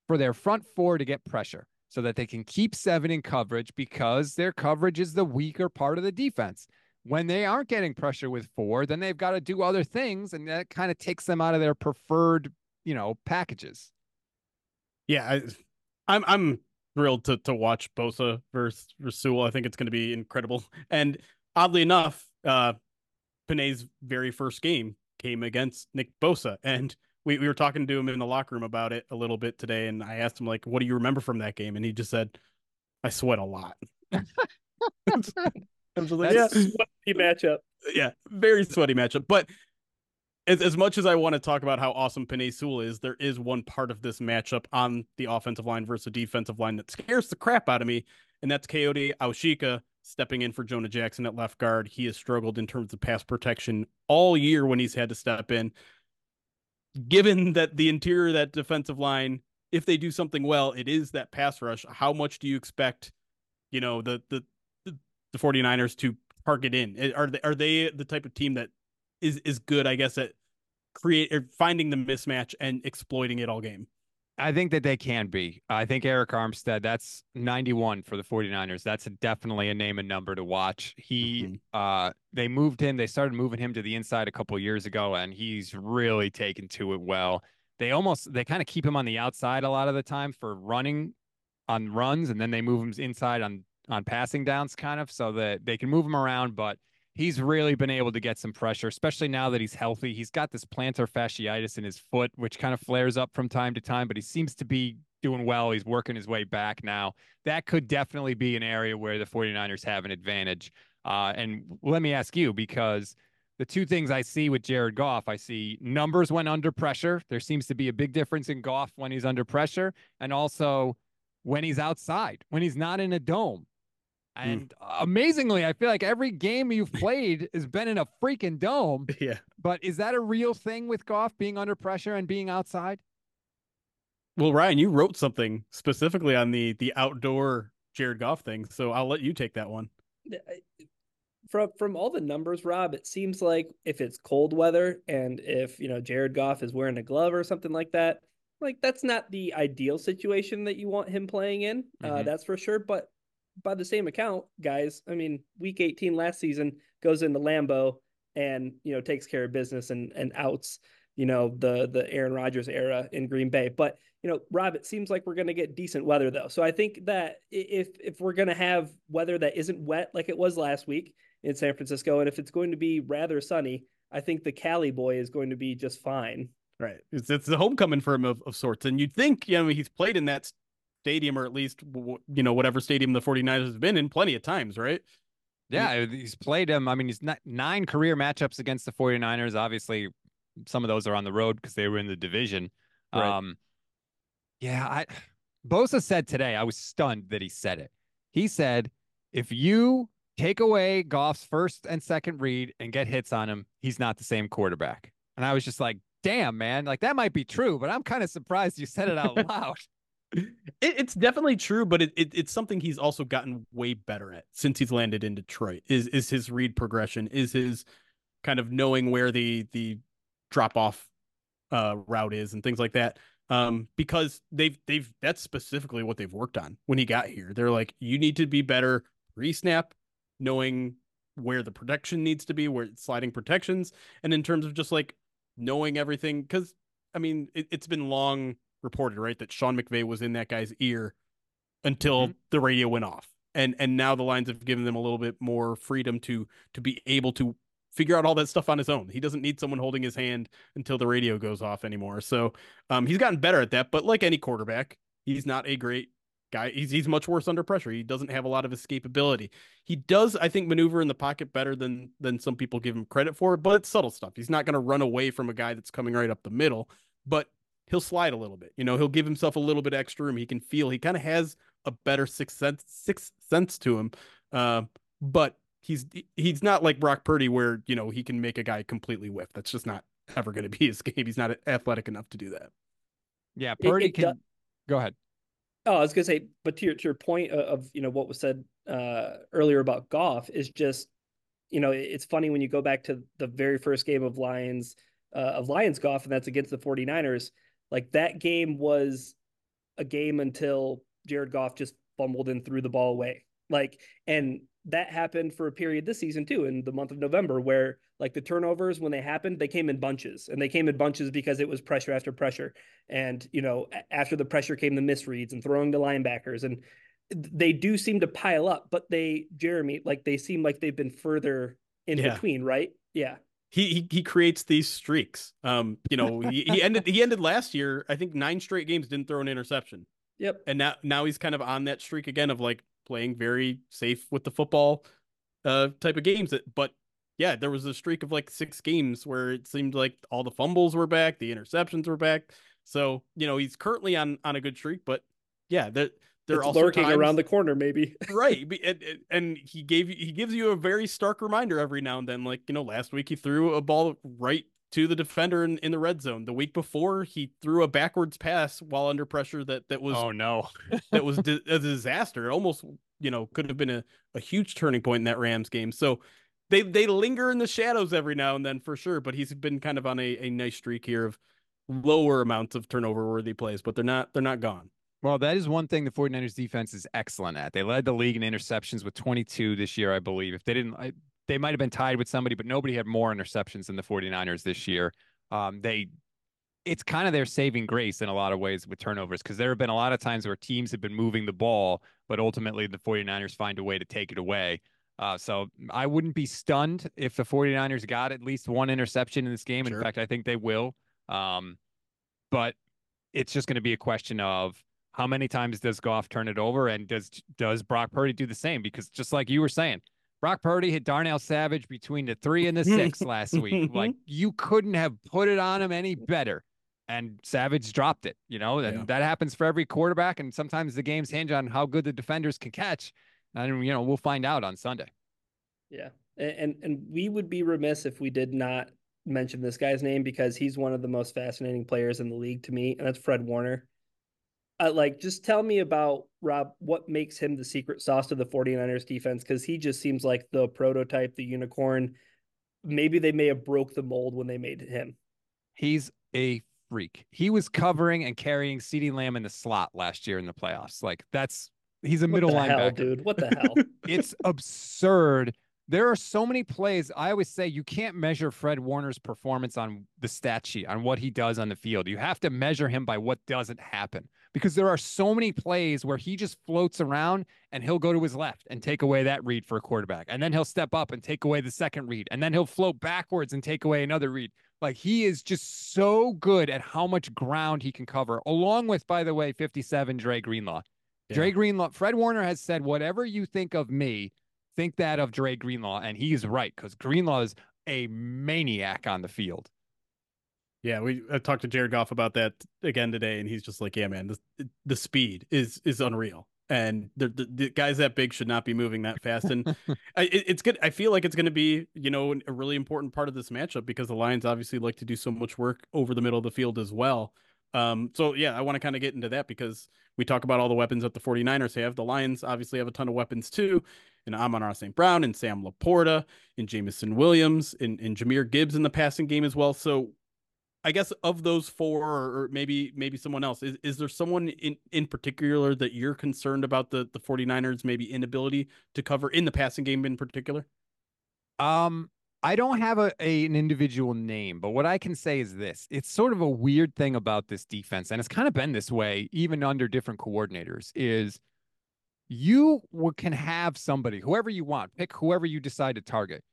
Speaker 1: for their front four to get pressure so that they can keep seven in coverage because their coverage is the weaker part of the defense. When they aren't getting pressure with four, then they've got to do other things, and that kind of takes them out of their preferred, you know, packages.
Speaker 2: Yeah, I, I'm I'm thrilled to to watch Bosa versus Rasul. I think it's going to be incredible. And oddly enough, uh, Penei's very first game came against Nick Bosa, and we, we were talking to him in the locker room about it a little bit today, and I asked him like, "What do you remember from that game?" And he just said, "I sweat a lot." (laughs) (laughs)
Speaker 3: I was like, yeah, sweaty matchup.
Speaker 2: Yeah, very sweaty matchup. But as, as much as I want to talk about how awesome Penei Sewell is, there is one part of this matchup on the offensive line versus the defensive line that scares the crap out of me, and that's Kayode Awosika stepping in for Jonah Jackson at left guard. He has struggled in terms of pass protection all year when he's had to step in given that the interior that defensive line, if they do something well, it is that pass rush. How much do you expect, you know, the the, the 49ers to target in? Are they are they the type of team that is is good, I guess, at create or finding the mismatch and exploiting it all game?
Speaker 1: I think that they can be. I think Arik Armstead, that's 91 for the 49ers. That's a, definitely a name and number to watch. He mm-hmm. uh they moved him, they started moving him to the inside a couple years ago and he's really taken to it well. They almost they kind of keep him on the outside a lot of the time for running on runs and then they move him inside on on passing downs kind of so that they can move him around but he's really been able to get some pressure, especially now that he's healthy. He's got this plantar fasciitis in his foot, which kind of flares up from time to time, but he seems to be doing well. He's working his way back now. That could definitely be an area where the 49ers have an advantage. Uh, and let me ask you, because the two things I see with Jared Goff, I see numbers when under pressure. There seems to be a big difference in Goff when he's under pressure, and also when he's outside, when he's not in a dome. Hmm. And mm. amazingly, I feel like every game you've played has been in a freaking dome. (laughs)
Speaker 2: Yeah.
Speaker 1: But is that a real thing with Goff being under pressure and being outside?
Speaker 2: Well, Ryan, you wrote something specifically on the the outdoor Jared Goff thing, so I'll let you take that one.
Speaker 3: From from all the numbers, Rob, it seems like if it's cold weather and if you know Jared Goff is wearing a glove or something like that, like that's not the ideal situation that you want him playing in. Uh, mm-hmm. Uh, that's for sure. But by the same account, guys, I mean, week 18 last season goes into Lambeau and, you know, takes care of business and, and outs, you know, the, the Aaron Rodgers era in Green Bay. But, you know, Rob, it seems like we're going to get decent weather though. So I think that if, if we're going to have weather that isn't wet like it was last week in San Francisco, and if it's going to be rather sunny, I think the Cali boy is going to be just fine.
Speaker 2: Right. It's, it's the homecoming for him of, of sorts. And you'd think, you know, he's played in that stadium or at least you know whatever stadium the 49ers has been in plenty of times right?
Speaker 1: Yeah he's played him i mean he's not nine career matchups against the 49ers obviously some of those are on the road because they were in the division. Right. um yeah i bosa said today i was stunned that he said it. He said if you take away goff's first and second read and get hits on him he's not the same quarterback. And i was just like damn man like that might be true but i'm kind of surprised you said it out (laughs) loud
Speaker 2: it, it's definitely true, but it, it, it's something he's also gotten way better at since he's landed in Detroit. Is is his read progression? Is his kind of knowing where the the drop off uh, route is and things like that. Um, because they've they've that's specifically what they've worked on when he got here. They're like, you need to be better pre-snap, knowing where the protection needs to be, where it's sliding protections, and in terms of just like knowing everything. Because I mean, it, it's been long reported, right, that Sean McVay was in that guy's ear until mm-hmm. the radio went off. And and now the Lions have given them a little bit more freedom to to be able to figure out all that stuff on his own. He doesn't need someone holding his hand until the radio goes off anymore. So um, he's gotten better at that. But like any quarterback, he's not a great guy. He's he's much worse under pressure. He doesn't have a lot of escapability. He does, I think, maneuver in the pocket better than than some people give him credit for, but it's subtle stuff. He's not going to run away from a guy that's coming right up the middle. But he'll slide a little bit. You know, he'll give himself a little bit extra room. He can feel. He kind of has a better sixth sense, sixth sense to him. Uh, but he's he's not like Brock Purdy, where you know he can make a guy completely whiff. That's just not ever going to be (laughs) his game. He's not athletic enough to do that.
Speaker 1: Yeah, Purdy it, it can. Does... Go ahead.
Speaker 3: Oh, I was gonna say, but to your to your point of you know what was said uh, earlier about Goff is just you know it's funny when you go back to the very first game of Lions uh, of Lions Goff and that's against the 49ers like that game was a game until Jared Goff just fumbled and threw the ball away. Like, and that happened for a period this season too, in the month of November, where like the turnovers when they happened, they came in bunches, and they came in bunches because it was pressure after pressure, and you know after the pressure came the misreads and throwing the linebackers, and they do seem to pile up, but they Jeremy like they seem like they've been further in yeah. between, right? Yeah.
Speaker 2: He, he he creates these streaks. Um, you know, he, he (laughs) ended he ended last year. I think nine straight games didn't throw an interception.
Speaker 3: Yep.
Speaker 2: And now now he's kind of on that streak again of like playing very safe with the football uh type of games that but yeah there was a streak of like six games where it seemed like all the fumbles were back the interceptions were back so you know he's currently on on a good streak but yeah they're they're
Speaker 3: also lurking times, around the corner maybe (laughs)
Speaker 2: right and, and he gave you he gives you a very stark reminder every now and then like you know last week he threw a ball right to the defender in, in the red zone. The week before, he threw a backwards pass while under pressure that that was
Speaker 1: oh no, (laughs)
Speaker 2: that was di- a disaster. It almost you know could have been a, a huge turning point in that Rams game. So they they linger in the shadows every now and then for sure. But he's been kind of on a, a nice streak here of lower amounts of turnover worthy plays, but they're not they're not gone.
Speaker 1: Well, that is one thing the 49ers defense is excellent at. They led the league in interceptions with 22 this year, I believe. If they didn't, they might have been tied with somebody, but nobody had more interceptions than the 49ers this year. Um, they it's kind of their saving grace in a lot of ways with turnovers because there have been a lot of times where teams have been moving the ball, but ultimately the 49ers find a way to take it away. Uh, so I wouldn't be stunned if the 49ers got at least one interception in this game. Sure. In fact, I think they will. Um, but it's just going to be a question of how many times does Goff turn it over and does does Brock Purdy do the same? Because just like you were saying, Brock Purdy hit Darnell Savage between the three and the six (laughs) last week. Like mm-hmm. you couldn't have put it on him any better. And Savage dropped it, you know, and yeah. that happens for every quarterback. And sometimes the games hinge on how good the defenders can catch. And, you know, we'll find out on Sunday.
Speaker 3: Yeah. And, and we would be remiss if we did not mention this guy's name because he's one of the most fascinating players in the league to me. And that's Fred Warner uh, like just tell me about Rob what makes him the secret sauce to the 49ers defense cuz he just seems like the prototype the unicorn. Maybe they may have broke the mold when they made him.
Speaker 1: He's a freak. He was covering and carrying CeeDee Lamb in the slot last year in the playoffs. Like that's he's a what middle linebacker
Speaker 3: hell, dude? What the hell? (laughs)
Speaker 1: It's absurd. There are so many plays. I always say you can't measure Fred Warner's performance on the stat sheet, on what he does on the field. You have to measure him by what doesn't happen because there are so many plays where he just floats around and he'll go to his left and take away that read for a quarterback. And then he'll step up and take away the second read. And then he'll float backwards and take away another read. Like he is just so good at how much ground he can cover, along with, by the way, 57 Dre Greenlaw. Yeah. Dre Greenlaw, Fred Warner has said, whatever you think of me, think that of Dre Greenlaw, and he's right because Greenlaw is a maniac on the field.
Speaker 2: Yeah, we I talked to Jared Goff about that again today, and he's just like, "Yeah, man, the the speed is is unreal, and the, the, the guys that big should not be moving that fast." And (laughs) I, it, it's good. I feel like it's going to be you know a really important part of this matchup because the Lions obviously like to do so much work over the middle of the field as well. Um, so yeah, I want to kind of get into that because we talk about all the weapons that the 49ers have. The Lions obviously have a ton of weapons too and Amon-Ra St. Brown and Sam LaPorta and Jameson Williams and, and Jahmyr Gibbs in the passing game as well. So I guess of those four or maybe maybe someone else, is, is there someone in, in particular that you're concerned about the, the 49ers maybe inability to cover in the passing game in particular?
Speaker 1: Um I don't have a, a, an individual name, but what I can say is this: it's sort of a weird thing about this defense, and it's kind of been this way even under different coordinators. Is you can have somebody, whoever you want, pick whoever you decide to target.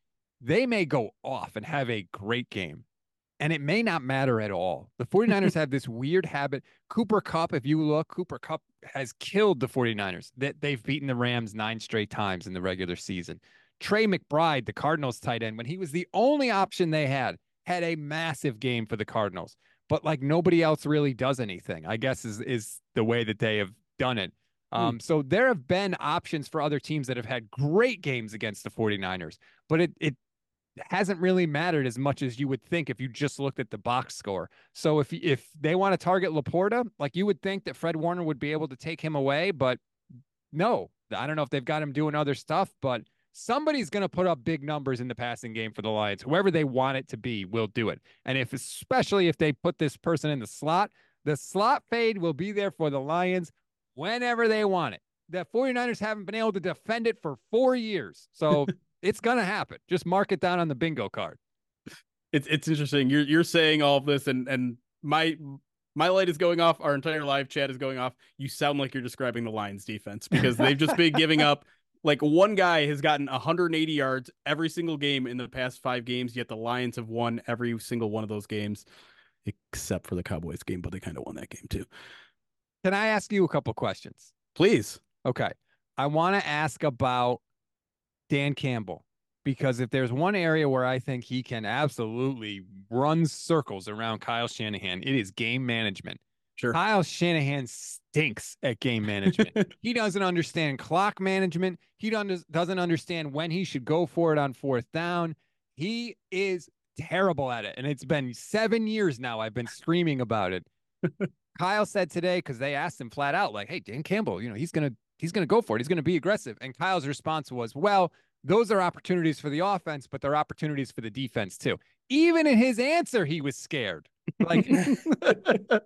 Speaker 1: They may go off and have a great game, and it may not matter at all. The 49ers (laughs) have this weird habit. Cooper Kupp, if you look, Cooper Kupp has killed the 49ers. That they've beaten the Rams nine straight times in the regular season. Trey McBride, the Cardinals tight end, when he was the only option they had, had a massive game for the Cardinals. But like nobody else really does anything, I guess is is the way that they have done it. Hmm. Um, so there have been options for other teams that have had great games against the 49ers, but it it hasn't really mattered as much as you would think if you just looked at the box score. So if if they want to target LaPorta, like you would think that Fred Warner would be able to take him away, but no, I don't know if they've got him doing other stuff, but somebody's going to put up big numbers in the passing game for the Lions. Whoever they want it to be will do it. And if especially if they put this person in the slot, The slot fade will be there for the Lions whenever they want it. The 49ers haven't been able to defend it for four years. So (laughs) it's going to happen. Just mark it down on the bingo card.
Speaker 2: It's it's interesting. You're you're saying all of this and and my my light is going off. Our entire live chat is going off. You sound like you're describing the Lions defense because they've just been giving up. (laughs) Like one guy has gotten 180 yards every single game in the past five games, yet the Lions have won every single one of those games, except for the Cowboys game, but they kind of won that game too.
Speaker 1: Can I ask you a couple questions?
Speaker 2: Please.
Speaker 1: Okay. I want to ask about Dan Campbell because if there's one area where I think he can absolutely run circles around Kyle Shanahan, it is game management.
Speaker 2: Sure.
Speaker 1: Kyle Shanahan stinks at game management. (laughs) he doesn't understand clock management. He doesn't understand when he should go for it on fourth down. He is terrible at it. And it's been seven years now. I've been screaming about it. (laughs) Kyle said today, because they asked him flat out, like, hey, Dan Campbell, you know, he's gonna he's gonna go for it. He's gonna be aggressive. And Kyle's response was, Well, those are opportunities for the offense, but they're opportunities for the defense too. Even in his answer, he was scared. Like (laughs)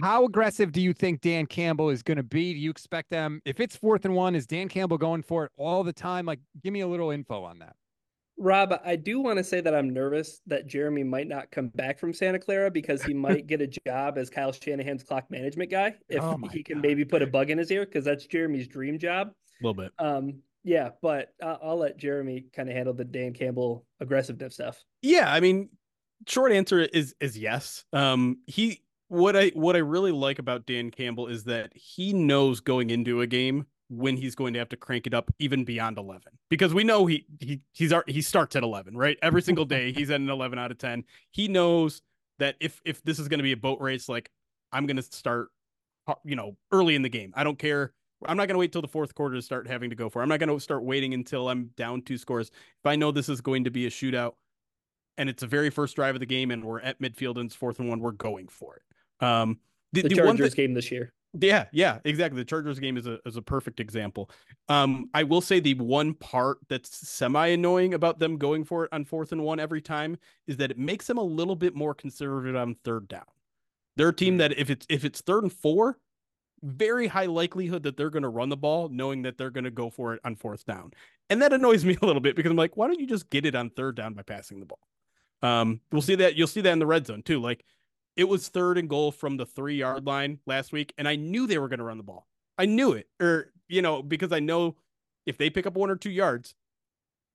Speaker 1: How aggressive do you think Dan Campbell is going to be? Do you expect them, if it's fourth and one, is Dan Campbell going for it all the time? Like, give me a little info on that.
Speaker 3: Rob, I do want to say that I'm nervous that Jeremy might not come back from Santa Clara because he might get a job as Kyle Shanahan's clock management guy if oh he can God. maybe put a bug in his ear because that's Jeremy's dream job.
Speaker 2: A little bit.
Speaker 3: Um, yeah, but I'll, I'll let Jeremy kind of handle the Dan Campbell aggressiveness stuff.
Speaker 2: Yeah, I mean, short answer is is yes. Um, he what I what I really like about Dan Campbell is that he knows going into a game when he's going to have to crank it up even beyond 11 because we know he he he's he starts at 11 right? Every single day (laughs) he's at an 11 out of 10 he knows that if if this is going to be a boat race like i'm going to start you know early in the game. I don't care. I'm not going to wait till the fourth quarter to start having to go for it. i'm not going to start waiting until i'm down two scores. If i know this is going to be a shootout and it's the very first drive of the game and we're at midfield and it's fourth and one we're going for it. Um,
Speaker 3: the, the, the Chargers game this year.
Speaker 2: Yeah, yeah, exactly. The Chargers game is a is a perfect example. Um, I will say the one part that's semi annoying about them going for it on fourth and one every time is that it makes them a little bit more conservative on third down. They're a team hmm. that if it's if it's third and four, very high likelihood that they're going to run the ball, knowing that they're going to go for it on fourth down, and that annoys (laughs) me a little bit because I'm like, why don't you just get it on third down by passing the ball? Um, we'll see that you'll see that in the red zone too. Like it was third and goal from the three yard line last week, and I knew they were going to run the ball. I knew it, or you know, because I know if they pick up one or two yards,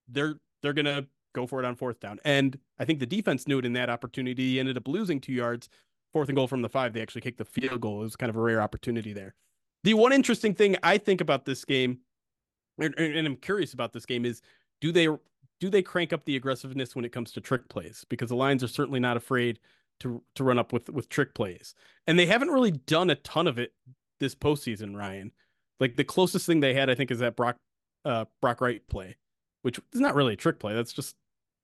Speaker 2: they're they're gonna go for it on fourth down. And I think the defense knew it in that opportunity. He ended up losing two yards, fourth and goal from the five. They actually kicked the field goal. It was kind of a rare opportunity there. The one interesting thing I think about this game, and, and I'm curious about this game, is do they do they crank up the aggressiveness when it comes to trick plays? Because the Lions are certainly not afraid to to run up with with trick plays, and they haven't really done a ton of it this postseason. Ryan, like the closest thing they had, I think, is that Brock uh Brock Wright play, which is not really a trick play. That's just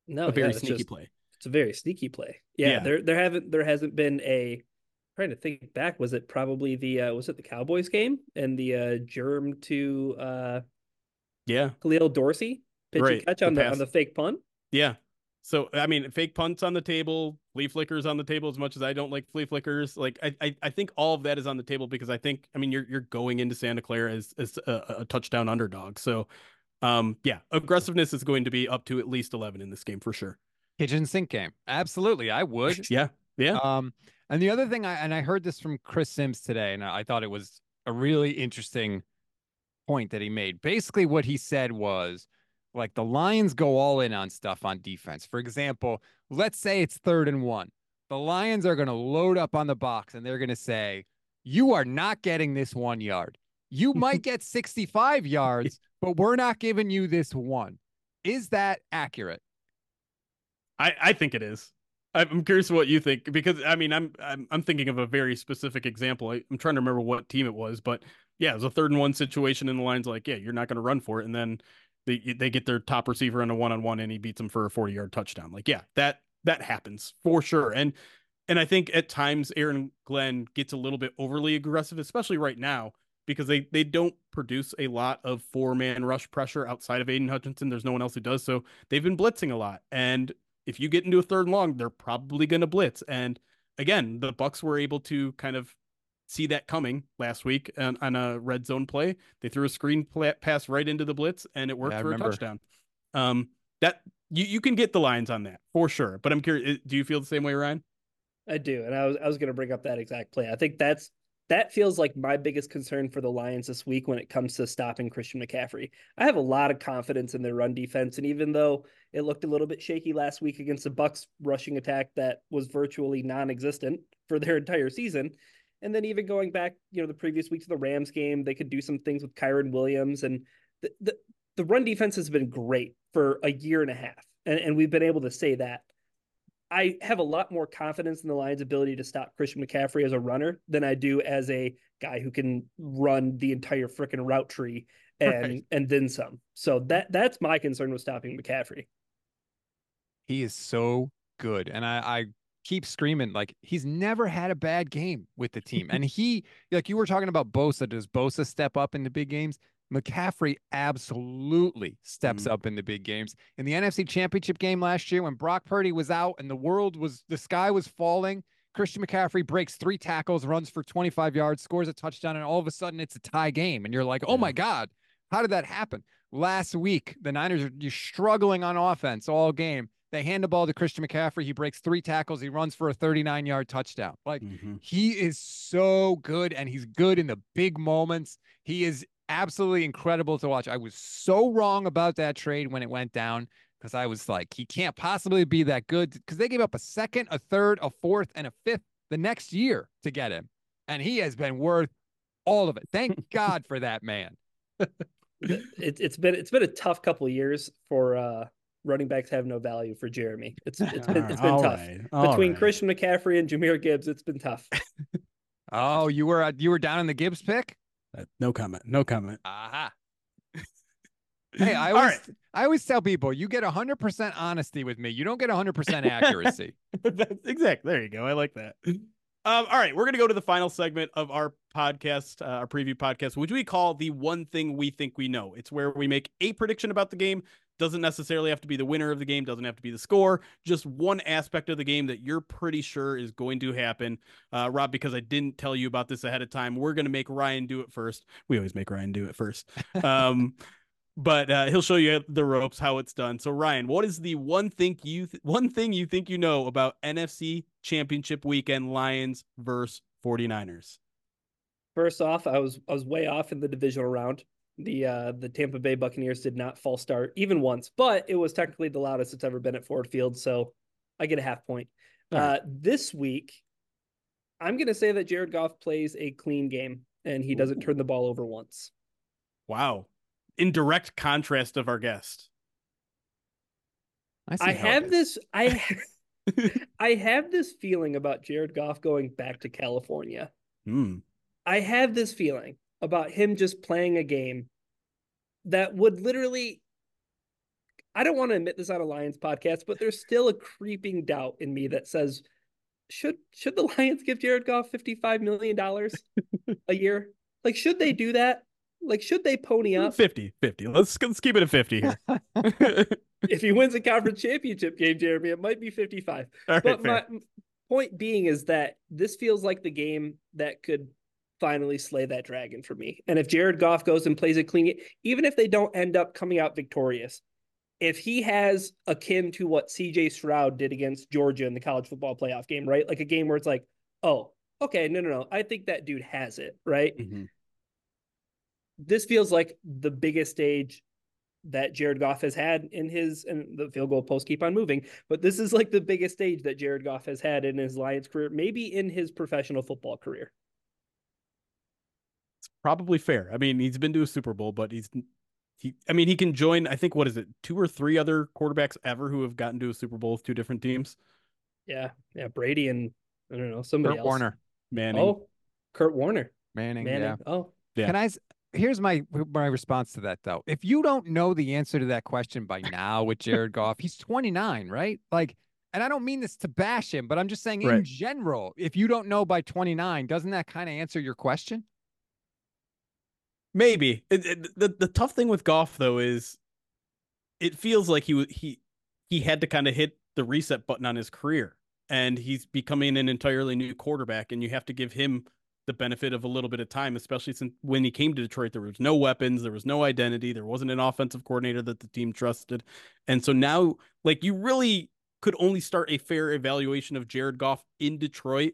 Speaker 3: no
Speaker 2: a very
Speaker 3: yeah,
Speaker 2: sneaky
Speaker 3: just,
Speaker 2: play.
Speaker 3: It's a very sneaky play. Yeah, yeah, there there haven't there hasn't been a trying to think back. Was it probably the uh was it the Cowboys game and the uh germ to uh
Speaker 2: yeah
Speaker 3: Khalil Dorsey pitch right. and catch on the, the on the fake punt?
Speaker 2: Yeah, so I mean, fake punts on the table, flea flickers on the table. As much as I don't like flea flickers, like I, I, I think all of that is on the table because I think, I mean, you're you're going into Santa Clara as as a, a touchdown underdog. So, um, yeah, aggressiveness is going to be up to at least eleven in this game for sure.
Speaker 1: Kitchen sink game, absolutely. I would. (laughs)
Speaker 2: yeah, yeah.
Speaker 1: Um, and the other thing, I and I heard this from Chris Sims today, and I thought it was a really interesting point that he made. Basically, what he said was like the Lions go all in on stuff on defense. For example, let's say it's third and one. The Lions are going to load up on the box and they're going to say, You are not getting this one yard. You (laughs) might get 65 yards, (laughs) but we're not giving you this one. Is that accurate?
Speaker 2: I, I think it is. I'm curious what you think because I mean I'm I'm I'm thinking of a very specific example. I, am trying to remember what team it was, but yeah, it was a third and one situation, and the line's like, yeah, you're not going to run for it, and then they they get their top receiver in a one on one and he beats them for a 40 yard touchdown. Like, yeah, that that happens for sure. And and I think at times Aaron Glenn gets a little bit overly aggressive, especially right now, because they they don't produce a lot of four man rush pressure outside of Aidan Hutchinson. There's no one else who does. So they've been blitzing a lot. And if you get into a third and long, they're probably going to blitz. And again, the Bucks were able to kind of see that coming last week on, on a red zone play. They threw a screen play, pass right into the blitz, and it worked
Speaker 1: Yeah, I
Speaker 2: for a touchdown. Um, that you you can get the lines on that for sure. But I'm curious, do you feel the same way, Ryan?
Speaker 3: I do, and I was I was going to bring up that exact play. I think that's that feels like my biggest concern for the Lions this week when it comes to stopping Christian McCaffrey. I have a lot of confidence in their run defense, and even though it looked a little bit shaky last week against the Bucks rushing attack that was virtually non-existent for their entire season, and then even going back, you know, the previous week to the Rams game, they could do some things with Kyren Williams, and the the, the run defense has been great for a year and a half, and, and we've been able to say that. I have a lot more confidence in the Lions' ability to stop Christian McCaffrey as a runner than I do as a guy who can run the entire freaking route tree and
Speaker 2: Right.
Speaker 3: and then some. So that that's my concern with stopping McCaffrey.
Speaker 1: He is so good. And I, I keep screaming, like, he's never had a bad game with the team. And (laughs) he, like, you were talking about Bosa. Does Bosa step up in the big games? McCaffrey absolutely steps
Speaker 2: Mhm.
Speaker 1: up in the big games. In the NFC Championship game last year, when Brock Purdy was out and the world was, the sky was falling, Christian McCaffrey breaks three tackles, runs for 25 yards, scores a touchdown, and all of a sudden it's a tie game. And you're like, oh
Speaker 2: Yeah.
Speaker 1: my God, how did that happen? Last week, the Niners are you're struggling on offense all game. They hand the ball to Christian McCaffrey. He breaks three tackles. He runs for a 39 yard touchdown. Like
Speaker 2: Mhm.
Speaker 1: he is so good and he's good in the big moments. He is absolutely incredible to watch. I was so wrong about that trade when it went down because I was like, he can't possibly be that good because they gave up a second, a third, a fourth, and a fifth the next year to get him. And he has been worth all of it. Thank (laughs) God for that man.
Speaker 3: It, it's been it's been a tough couple of years for uh, running backs have no value for Jeremy. It's (laughs) it's been it's been
Speaker 2: All
Speaker 3: tough
Speaker 2: right,
Speaker 3: between
Speaker 2: right.
Speaker 3: Christian McCaffrey and Jahmyr Gibbs. It's been tough. (laughs)
Speaker 1: Oh, you were uh, you were down in the Gibbs pick?
Speaker 2: Uh, No comment. No comment.
Speaker 1: Aha. (laughs) Hey, I always
Speaker 2: right.
Speaker 1: I always tell people you get 100% honesty with me. You don't get 100% accuracy.
Speaker 2: That's exactly. There you go. I like that. Um, all right, we're gonna go to the final segment of our podcast, uh, our preview podcast, which we call the one thing we think we know. It's where we make a prediction about the game. Doesn't necessarily have to be the winner of the game. Doesn't have to be the score. Just one aspect of the game that you're pretty sure is going to happen. Uh, Rob, because I didn't tell you about this ahead of time, we're gonna make Ryan do it first. We always make Ryan do it first. Um, (laughs) but uh, he'll show you the ropes how it's done. So Ryan, what is the one thing you th- one thing you think you know about NFC Championship weekend Lions versus 49ers?
Speaker 3: First off, I was I was way off in the divisional round. The uh the Tampa Bay Buccaneers did not false start even once, but it was technically the loudest it's ever been at Ford Field, so I get a half point.
Speaker 2: All right.
Speaker 3: Uh this week, I'm gonna say that Jared Goff plays a clean game and he doesn't turn the ball over once.
Speaker 2: Wow. In direct contrast of our guest.
Speaker 1: see
Speaker 3: I
Speaker 1: how it
Speaker 3: have this I (laughs) I have this feeling about Jared Goff going back to California.
Speaker 2: Hmm.
Speaker 3: I have this feeling about him just playing a game that would literally I don't want to admit this on a Lions podcast, but there's still a creeping doubt in me that says should should the (laughs) Lions give Jared Goff 55 million dollars a year? Like should they do that? Like should they pony up
Speaker 2: 50, 50. Let's let's keep it at 50 here. (laughs)
Speaker 3: If he wins a conference championship game, Jeremy? It might be 55.
Speaker 2: right,
Speaker 3: but
Speaker 2: fair.
Speaker 3: my point being is that this feels like the game that could finally slay that dragon for me. And if Jared Goff goes and plays a clean, game, even if they don't end up coming out victorious, if he has akin to what CJ Stroud did against Georgia in the college football playoff game, right? Like a game where it's like, oh, okay, no, no, no, I think that dude has it, right?
Speaker 2: Mhm.
Speaker 3: This feels like the biggest stage that Jared Goff has had in his and the field goal posts keep on moving, but this is like the biggest stage that Jared Goff has had in his Lions career, maybe in his professional football career.
Speaker 2: It's probably fair. I mean, he's been to a Super Bowl, but he's he I mean, he can join I think what is it? Two or three other quarterbacks ever who have gotten to a Super Bowl with two different teams.
Speaker 3: Yeah, yeah, Brady and I don't know somebody
Speaker 1: Kurt
Speaker 3: else.
Speaker 1: Warner,
Speaker 2: Manning.
Speaker 3: Oh, Kurt Warner,
Speaker 1: Manning,
Speaker 3: Manning.
Speaker 1: yeah.
Speaker 3: Oh,
Speaker 2: Yeah.
Speaker 1: Can I? Here's my my response to that though. If you don't know the answer to that question by now with Jared (laughs) Goff, he's 29, right? Like, and I don't mean this to bash him, but I'm just saying in general, if you don't know by 29, doesn't that kind of answer your question?
Speaker 2: Maybe it, it- the the tough thing with Goff though is it feels like he he he had to kind of hit the reset button on his career. and he's becoming an entirely new quarterback, and you have to give him the benefit of a little bit of time, especially since when he came to Detroit, there was no weapons, there was no identity, there wasn't an offensive coordinator that the team trusted. And so now, like, you really could only start a fair evaluation of Jared Goff in Detroit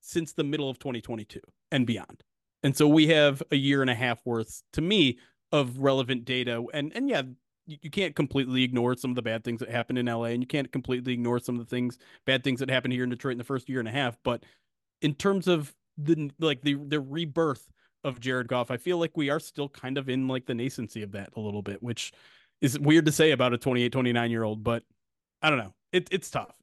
Speaker 2: since the middle of 2022 and beyond. And so we have a year and a half worth, to me, of relevant data. And and yeah, you can't completely ignore some of the bad things that happened in LA, and you can't completely ignore some of the things, bad things that happened here in Detroit in the first year and a half. But in terms of the like the the rebirth of Jared Goff, I feel like we are still kind of in like the nascency of that a little bit, which is weird to say about a 28, 29 year old, but I don't know. It, it's tough.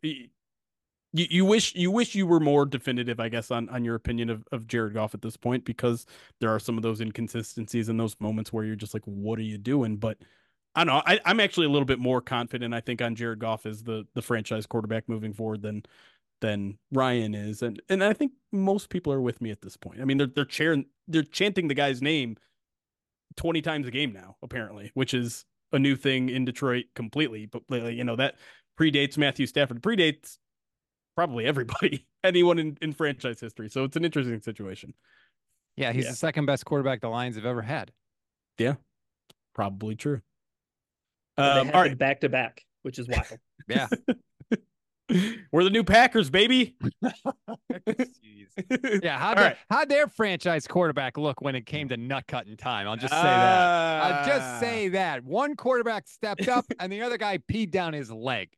Speaker 2: You, you wish you wish you were more definitive, I guess, on, on your opinion of, of Jared Goff at this point, because there are some of those inconsistencies and those moments where you're just like, what are you doing? But I don't know. I, I'm actually a little bit more confident, I think, on Jared Goff as the the franchise quarterback moving forward than than Ryan is, and and I think most people are with me at this point. I mean, they're they're cheering, they're chanting the guy's name twenty times a game now, apparently, which is a new thing in Detroit completely. But you know that predates Matthew Stafford, predates probably everybody, (laughs) anyone in, in franchise history. So it's an interesting situation.
Speaker 1: Yeah, he's yeah. the second best quarterback the Lions have ever had.
Speaker 2: Yeah, probably true.
Speaker 3: Um, all right, back to back, which is wild. (laughs) (laughs)
Speaker 1: yeah,
Speaker 2: We're the new Packers, baby.
Speaker 1: yeah, how right. how'd their franchise quarterback look when it came to nut cutting time? I'll just say uh... that. I'll just ah. say that. One quarterback stepped up and the other guy peed down his leg.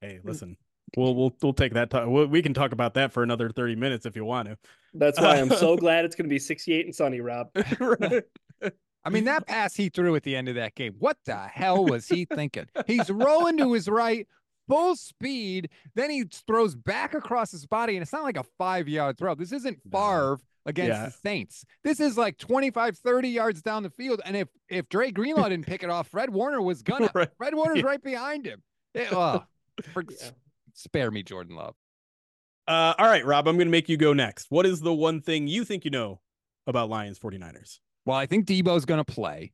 Speaker 2: Hey, listen. We'll we'll we'll take that. Talk. We can talk about that for another thirty minutes if you want to.
Speaker 3: That's why I'm so glad it's going to be 68 and sunny, Rob. (laughs) (laughs)
Speaker 1: I mean, that pass he threw at the end of that game. What the hell was he thinking? He's rolling to his right, full speed. Then he throws back across his body, and it's not like a five yard throw. This isn't Favre against yeah. the Saints. This is like 25, 30 yards down the field. And if if Dre Greenlaw didn't pick it off, Fred Warner was gonna. (laughs) right. Fred Warner's yeah. right behind him. It, uh, for, yeah. Spare me, Jordan Love.
Speaker 2: Uh, all right, Rob, I'm going to make you go next. What is the one thing you think you know about Lions 49ers?
Speaker 1: Well, I think Deebo's going to play.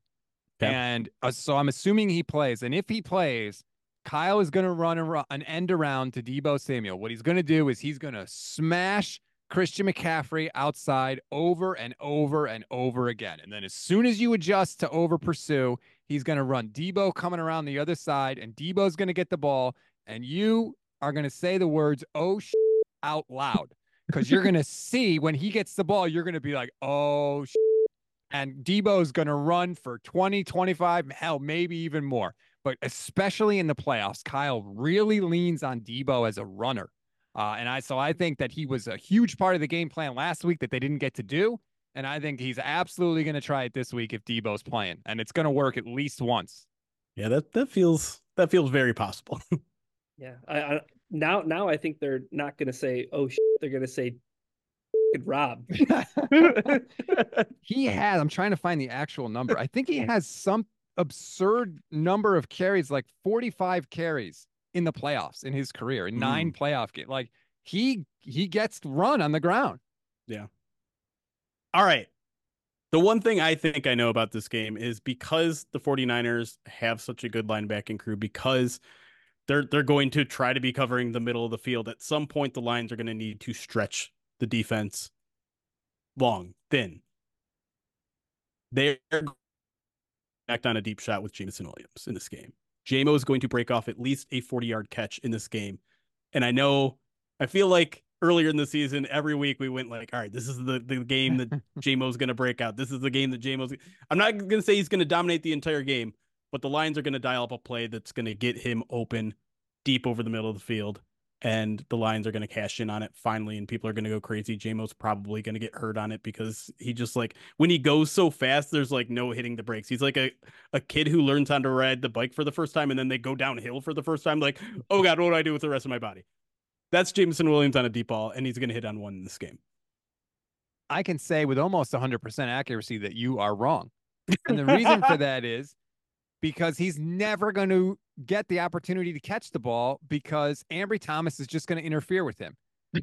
Speaker 1: Okay. And uh, so I'm assuming he plays. And if he plays, Kyle is going to run a, an end around to Deebo Samuel. What he's going to do is he's going to smash Christian McCaffrey outside over and over and over again. And then as soon as you adjust to over pursue, he's going to run Deebo coming around the other side, and Deebo's going to get the ball. And you are going to say the words, oh, sh- out loud. Because you're going (laughs) to see when he gets the ball, you're going to be like, oh, sh-. and Deebo's going to run for 20, 25, hell, maybe even more but especially in the playoffs, Kyle really leans on Deebo as a runner. Uh, and I so I think that he was a huge part of the game plan last week that they didn't get to do. And I think he's absolutely going to try it this week if Deebo's playing, and it's going to work at least once.
Speaker 2: Yeah, that that feels that feels very possible. (laughs)
Speaker 3: yeah, I, I, now now I think they're not going to say oh shit, they're going to say Rob. (laughs) (laughs)
Speaker 1: he has. I'm trying to find the actual number. I think he has some absurd number of carries, like 45 carries in the playoffs in his career, in nine mm. playoff games. Like he he gets run on the ground.
Speaker 2: Yeah. All right. The one thing I think I know about this game is because the 49ers have such a good linebacking crew, because they're they're going to try to be covering the middle of the field. At some point, the lines are going to need to stretch the defense long, thin. They're going to act on a deep shot with Jameson Williams in this game. JMO is going to break off at least a 40 yard catch in this game. And I know, I feel like earlier in the season, every week we went like, all right, this is the, the game that (laughs) JMO's going to break out. This is the game that JMO's, I'm not going to say he's going to dominate the entire game, but the Lions are going to dial up a play that's going to get him open deep over the middle of the field and the Lions are going to cash in on it finally, and people are going to go crazy. JMO's probably going to get hurt on it because he just like when he goes so fast, there's like no hitting the brakes. He's like a, a kid who learns how to ride the bike for the first time, and then they go downhill for the first time. Like, oh god, what do I do with the rest of my body? That's Jameson Williams on a deep ball, and he's going to hit on one in this game.
Speaker 1: I can say with almost 100% accuracy that you are wrong. And the reason for that is because he's never going to get the opportunity to catch the ball because Ambry Thomas is just going to interfere with him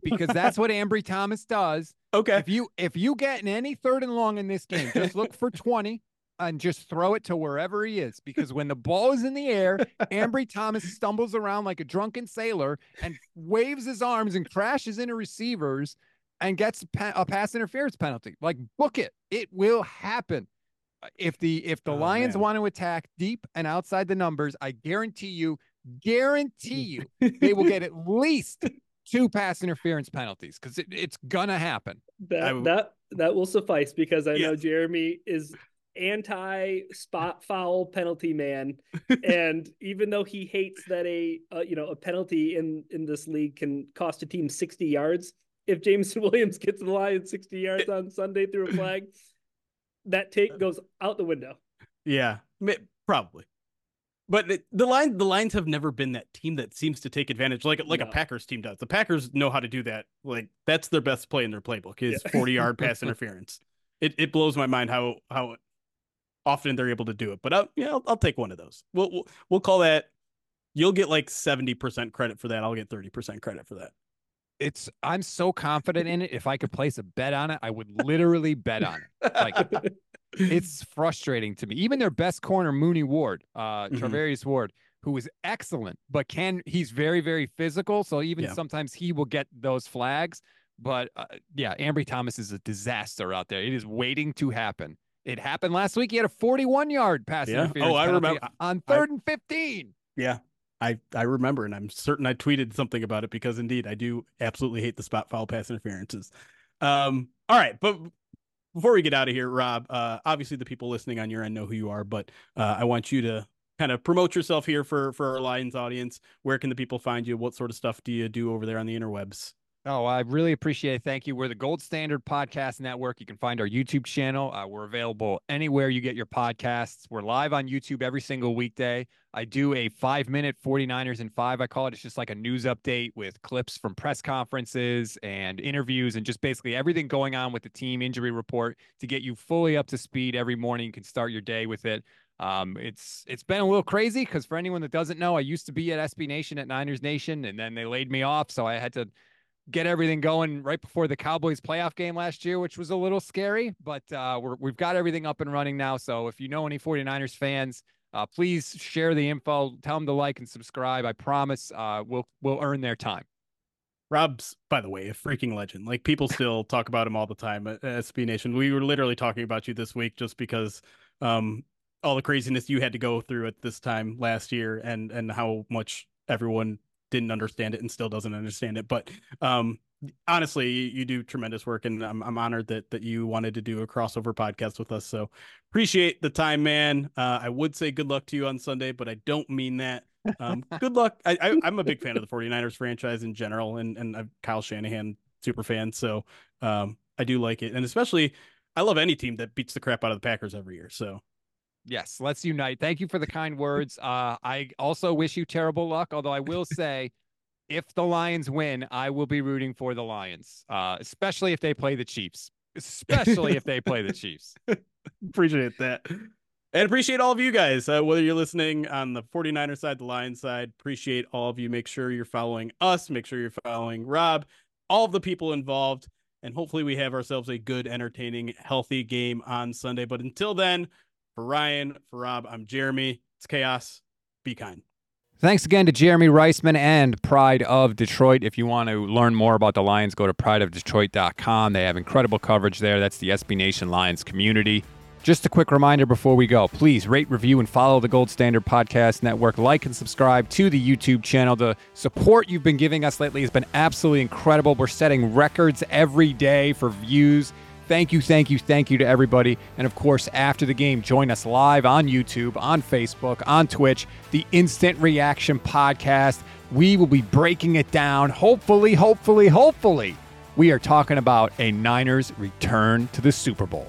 Speaker 1: because that's what (laughs) Ambry Thomas does.
Speaker 2: Okay.
Speaker 1: If you if you get in any third and long in this game, just look for (laughs) 20 and just throw it to wherever he is because when the ball is in the air, Ambry Thomas stumbles around like a drunken sailor and waves his arms and crashes into receivers and gets a pass interference penalty. Like book it. It will happen. If the if the oh, Lions man. want to attack deep and outside the numbers, I guarantee you, guarantee you, they will get at (laughs) least two pass interference penalties because it, it's gonna happen.
Speaker 3: That that that will suffice because I know Jeremy is anti spot foul penalty man (laughs) and even though he hates that a uh, you know a penalty in in this league can cost a team 60 yards if Jameson (laughs) Williams gets the line 60 yards on Sunday through a flag that take uh, goes out the window
Speaker 2: yeah probably but the line the Lions have never been that team that seems to take advantage like like no. a Packers team does. The Packers know how to do that. Like that's their best play in their playbook is yeah. 40 yard (laughs) pass interference. It it blows my mind how how often they're able to do it. But I'll, yeah, I'll, I'll take one of those. We'll, we'll we'll call that. You'll get like 70% credit for that. I'll get 30% credit for that.
Speaker 1: It's I'm so confident in it. If I could place a bet on it, I would literally bet on it. Like (laughs) it's frustrating to me. Even their best corner, Mooney Ward, uh, mm-hmm. Charvarius Ward, who is excellent, but can he's very, very physical. So even yeah. sometimes he will get those flags. But uh, yeah, Ambry Thomas is a disaster out there. It is waiting to happen. It happened last week. He had a 41 yard pass yeah.
Speaker 2: Oh, I remember
Speaker 1: on third I, and 15.
Speaker 2: Yeah. I, I remember, and I'm certain I tweeted something about it because indeed I do absolutely hate the spot foul pass interferences. Um, all right, but before we get out of here, Rob, uh, obviously the people listening on your end know who you are, but uh, I want you to kind of promote yourself here for for our Lions audience. Where can the people find you? What sort of stuff do you do over there on the interwebs?
Speaker 1: Oh, I really appreciate it. Thank you. We're the Gold Standard Podcast Network. You can find our YouTube channel. Uh, we're available anywhere you get your podcasts. We're live on YouTube every single weekday. I do a five minute 49ers in five, I call it. It's just like a news update with clips from press conferences and interviews and just basically everything going on with the team injury report to get you fully up to speed every morning. You can start your day with it. Um, it's it's been a little crazy because for anyone that doesn't know, I used to be at SB Nation at Niners Nation, and then they laid me off, so I had to get everything going right before the Cowboys playoff game last year, which was a little scary, but uh, we're, we've got everything up and running now. So if you know any 49ers fans, uh, please share the info, tell them to like and subscribe. I promise uh, we'll, we'll earn their time.
Speaker 2: Rob's, by the way, a freaking legend. Like people (laughs) still talk about him all the time at SB Nation. We were literally talking about you this week just because um, all the craziness you had to go through at this time last year and and how much everyone didn't understand it and still doesn't understand it. But um, honestly, you, you, do tremendous work, and I'm I'm honored that that you wanted to do a crossover podcast with us. So appreciate the time, man. Uh, I would say good luck to you on Sunday, but I don't mean that. Um, good luck. I, am a big fan of the 49ers franchise in general, and and I'm Kyle Shanahan super fan. So um, I do like it, and especially I love any team that beats the crap out of the Packers every year. So
Speaker 1: Yes, let's unite. Thank you for the kind words. Uh, I also wish you terrible luck, although I will say if the Lions win, I will be rooting for the Lions, uh, especially if they play the Chiefs. Especially if they play the Chiefs. (laughs)
Speaker 2: appreciate that. And appreciate all of you guys, uh, whether you're listening on the 49er side, the Lions side. Appreciate all of you. Make sure you're following us. Make sure you're following Rob, all of the people involved. And hopefully, we have ourselves a good, entertaining, healthy game on Sunday. But until then, for Ryan, for Rob, I'm Jeremy. It's chaos. Be kind.
Speaker 1: Thanks again to Jeremy Reisman and Pride of Detroit. If you want to learn more about the Lions, go to prideofdetroit.com. They have incredible coverage there. That's the SB Nation Lions community. Just a quick reminder before we go please rate, review, and follow the Gold Standard Podcast Network. Like and subscribe to the YouTube channel. The support you've been giving us lately has been absolutely incredible. We're setting records every day for views Thank you, thank you, thank you to everybody. And of course, after the game, join us live on YouTube, on Facebook, on Twitch, the Instant Reaction Podcast. We will be breaking it down. Hopefully, hopefully, hopefully, we are talking about a Niners return to the Super Bowl.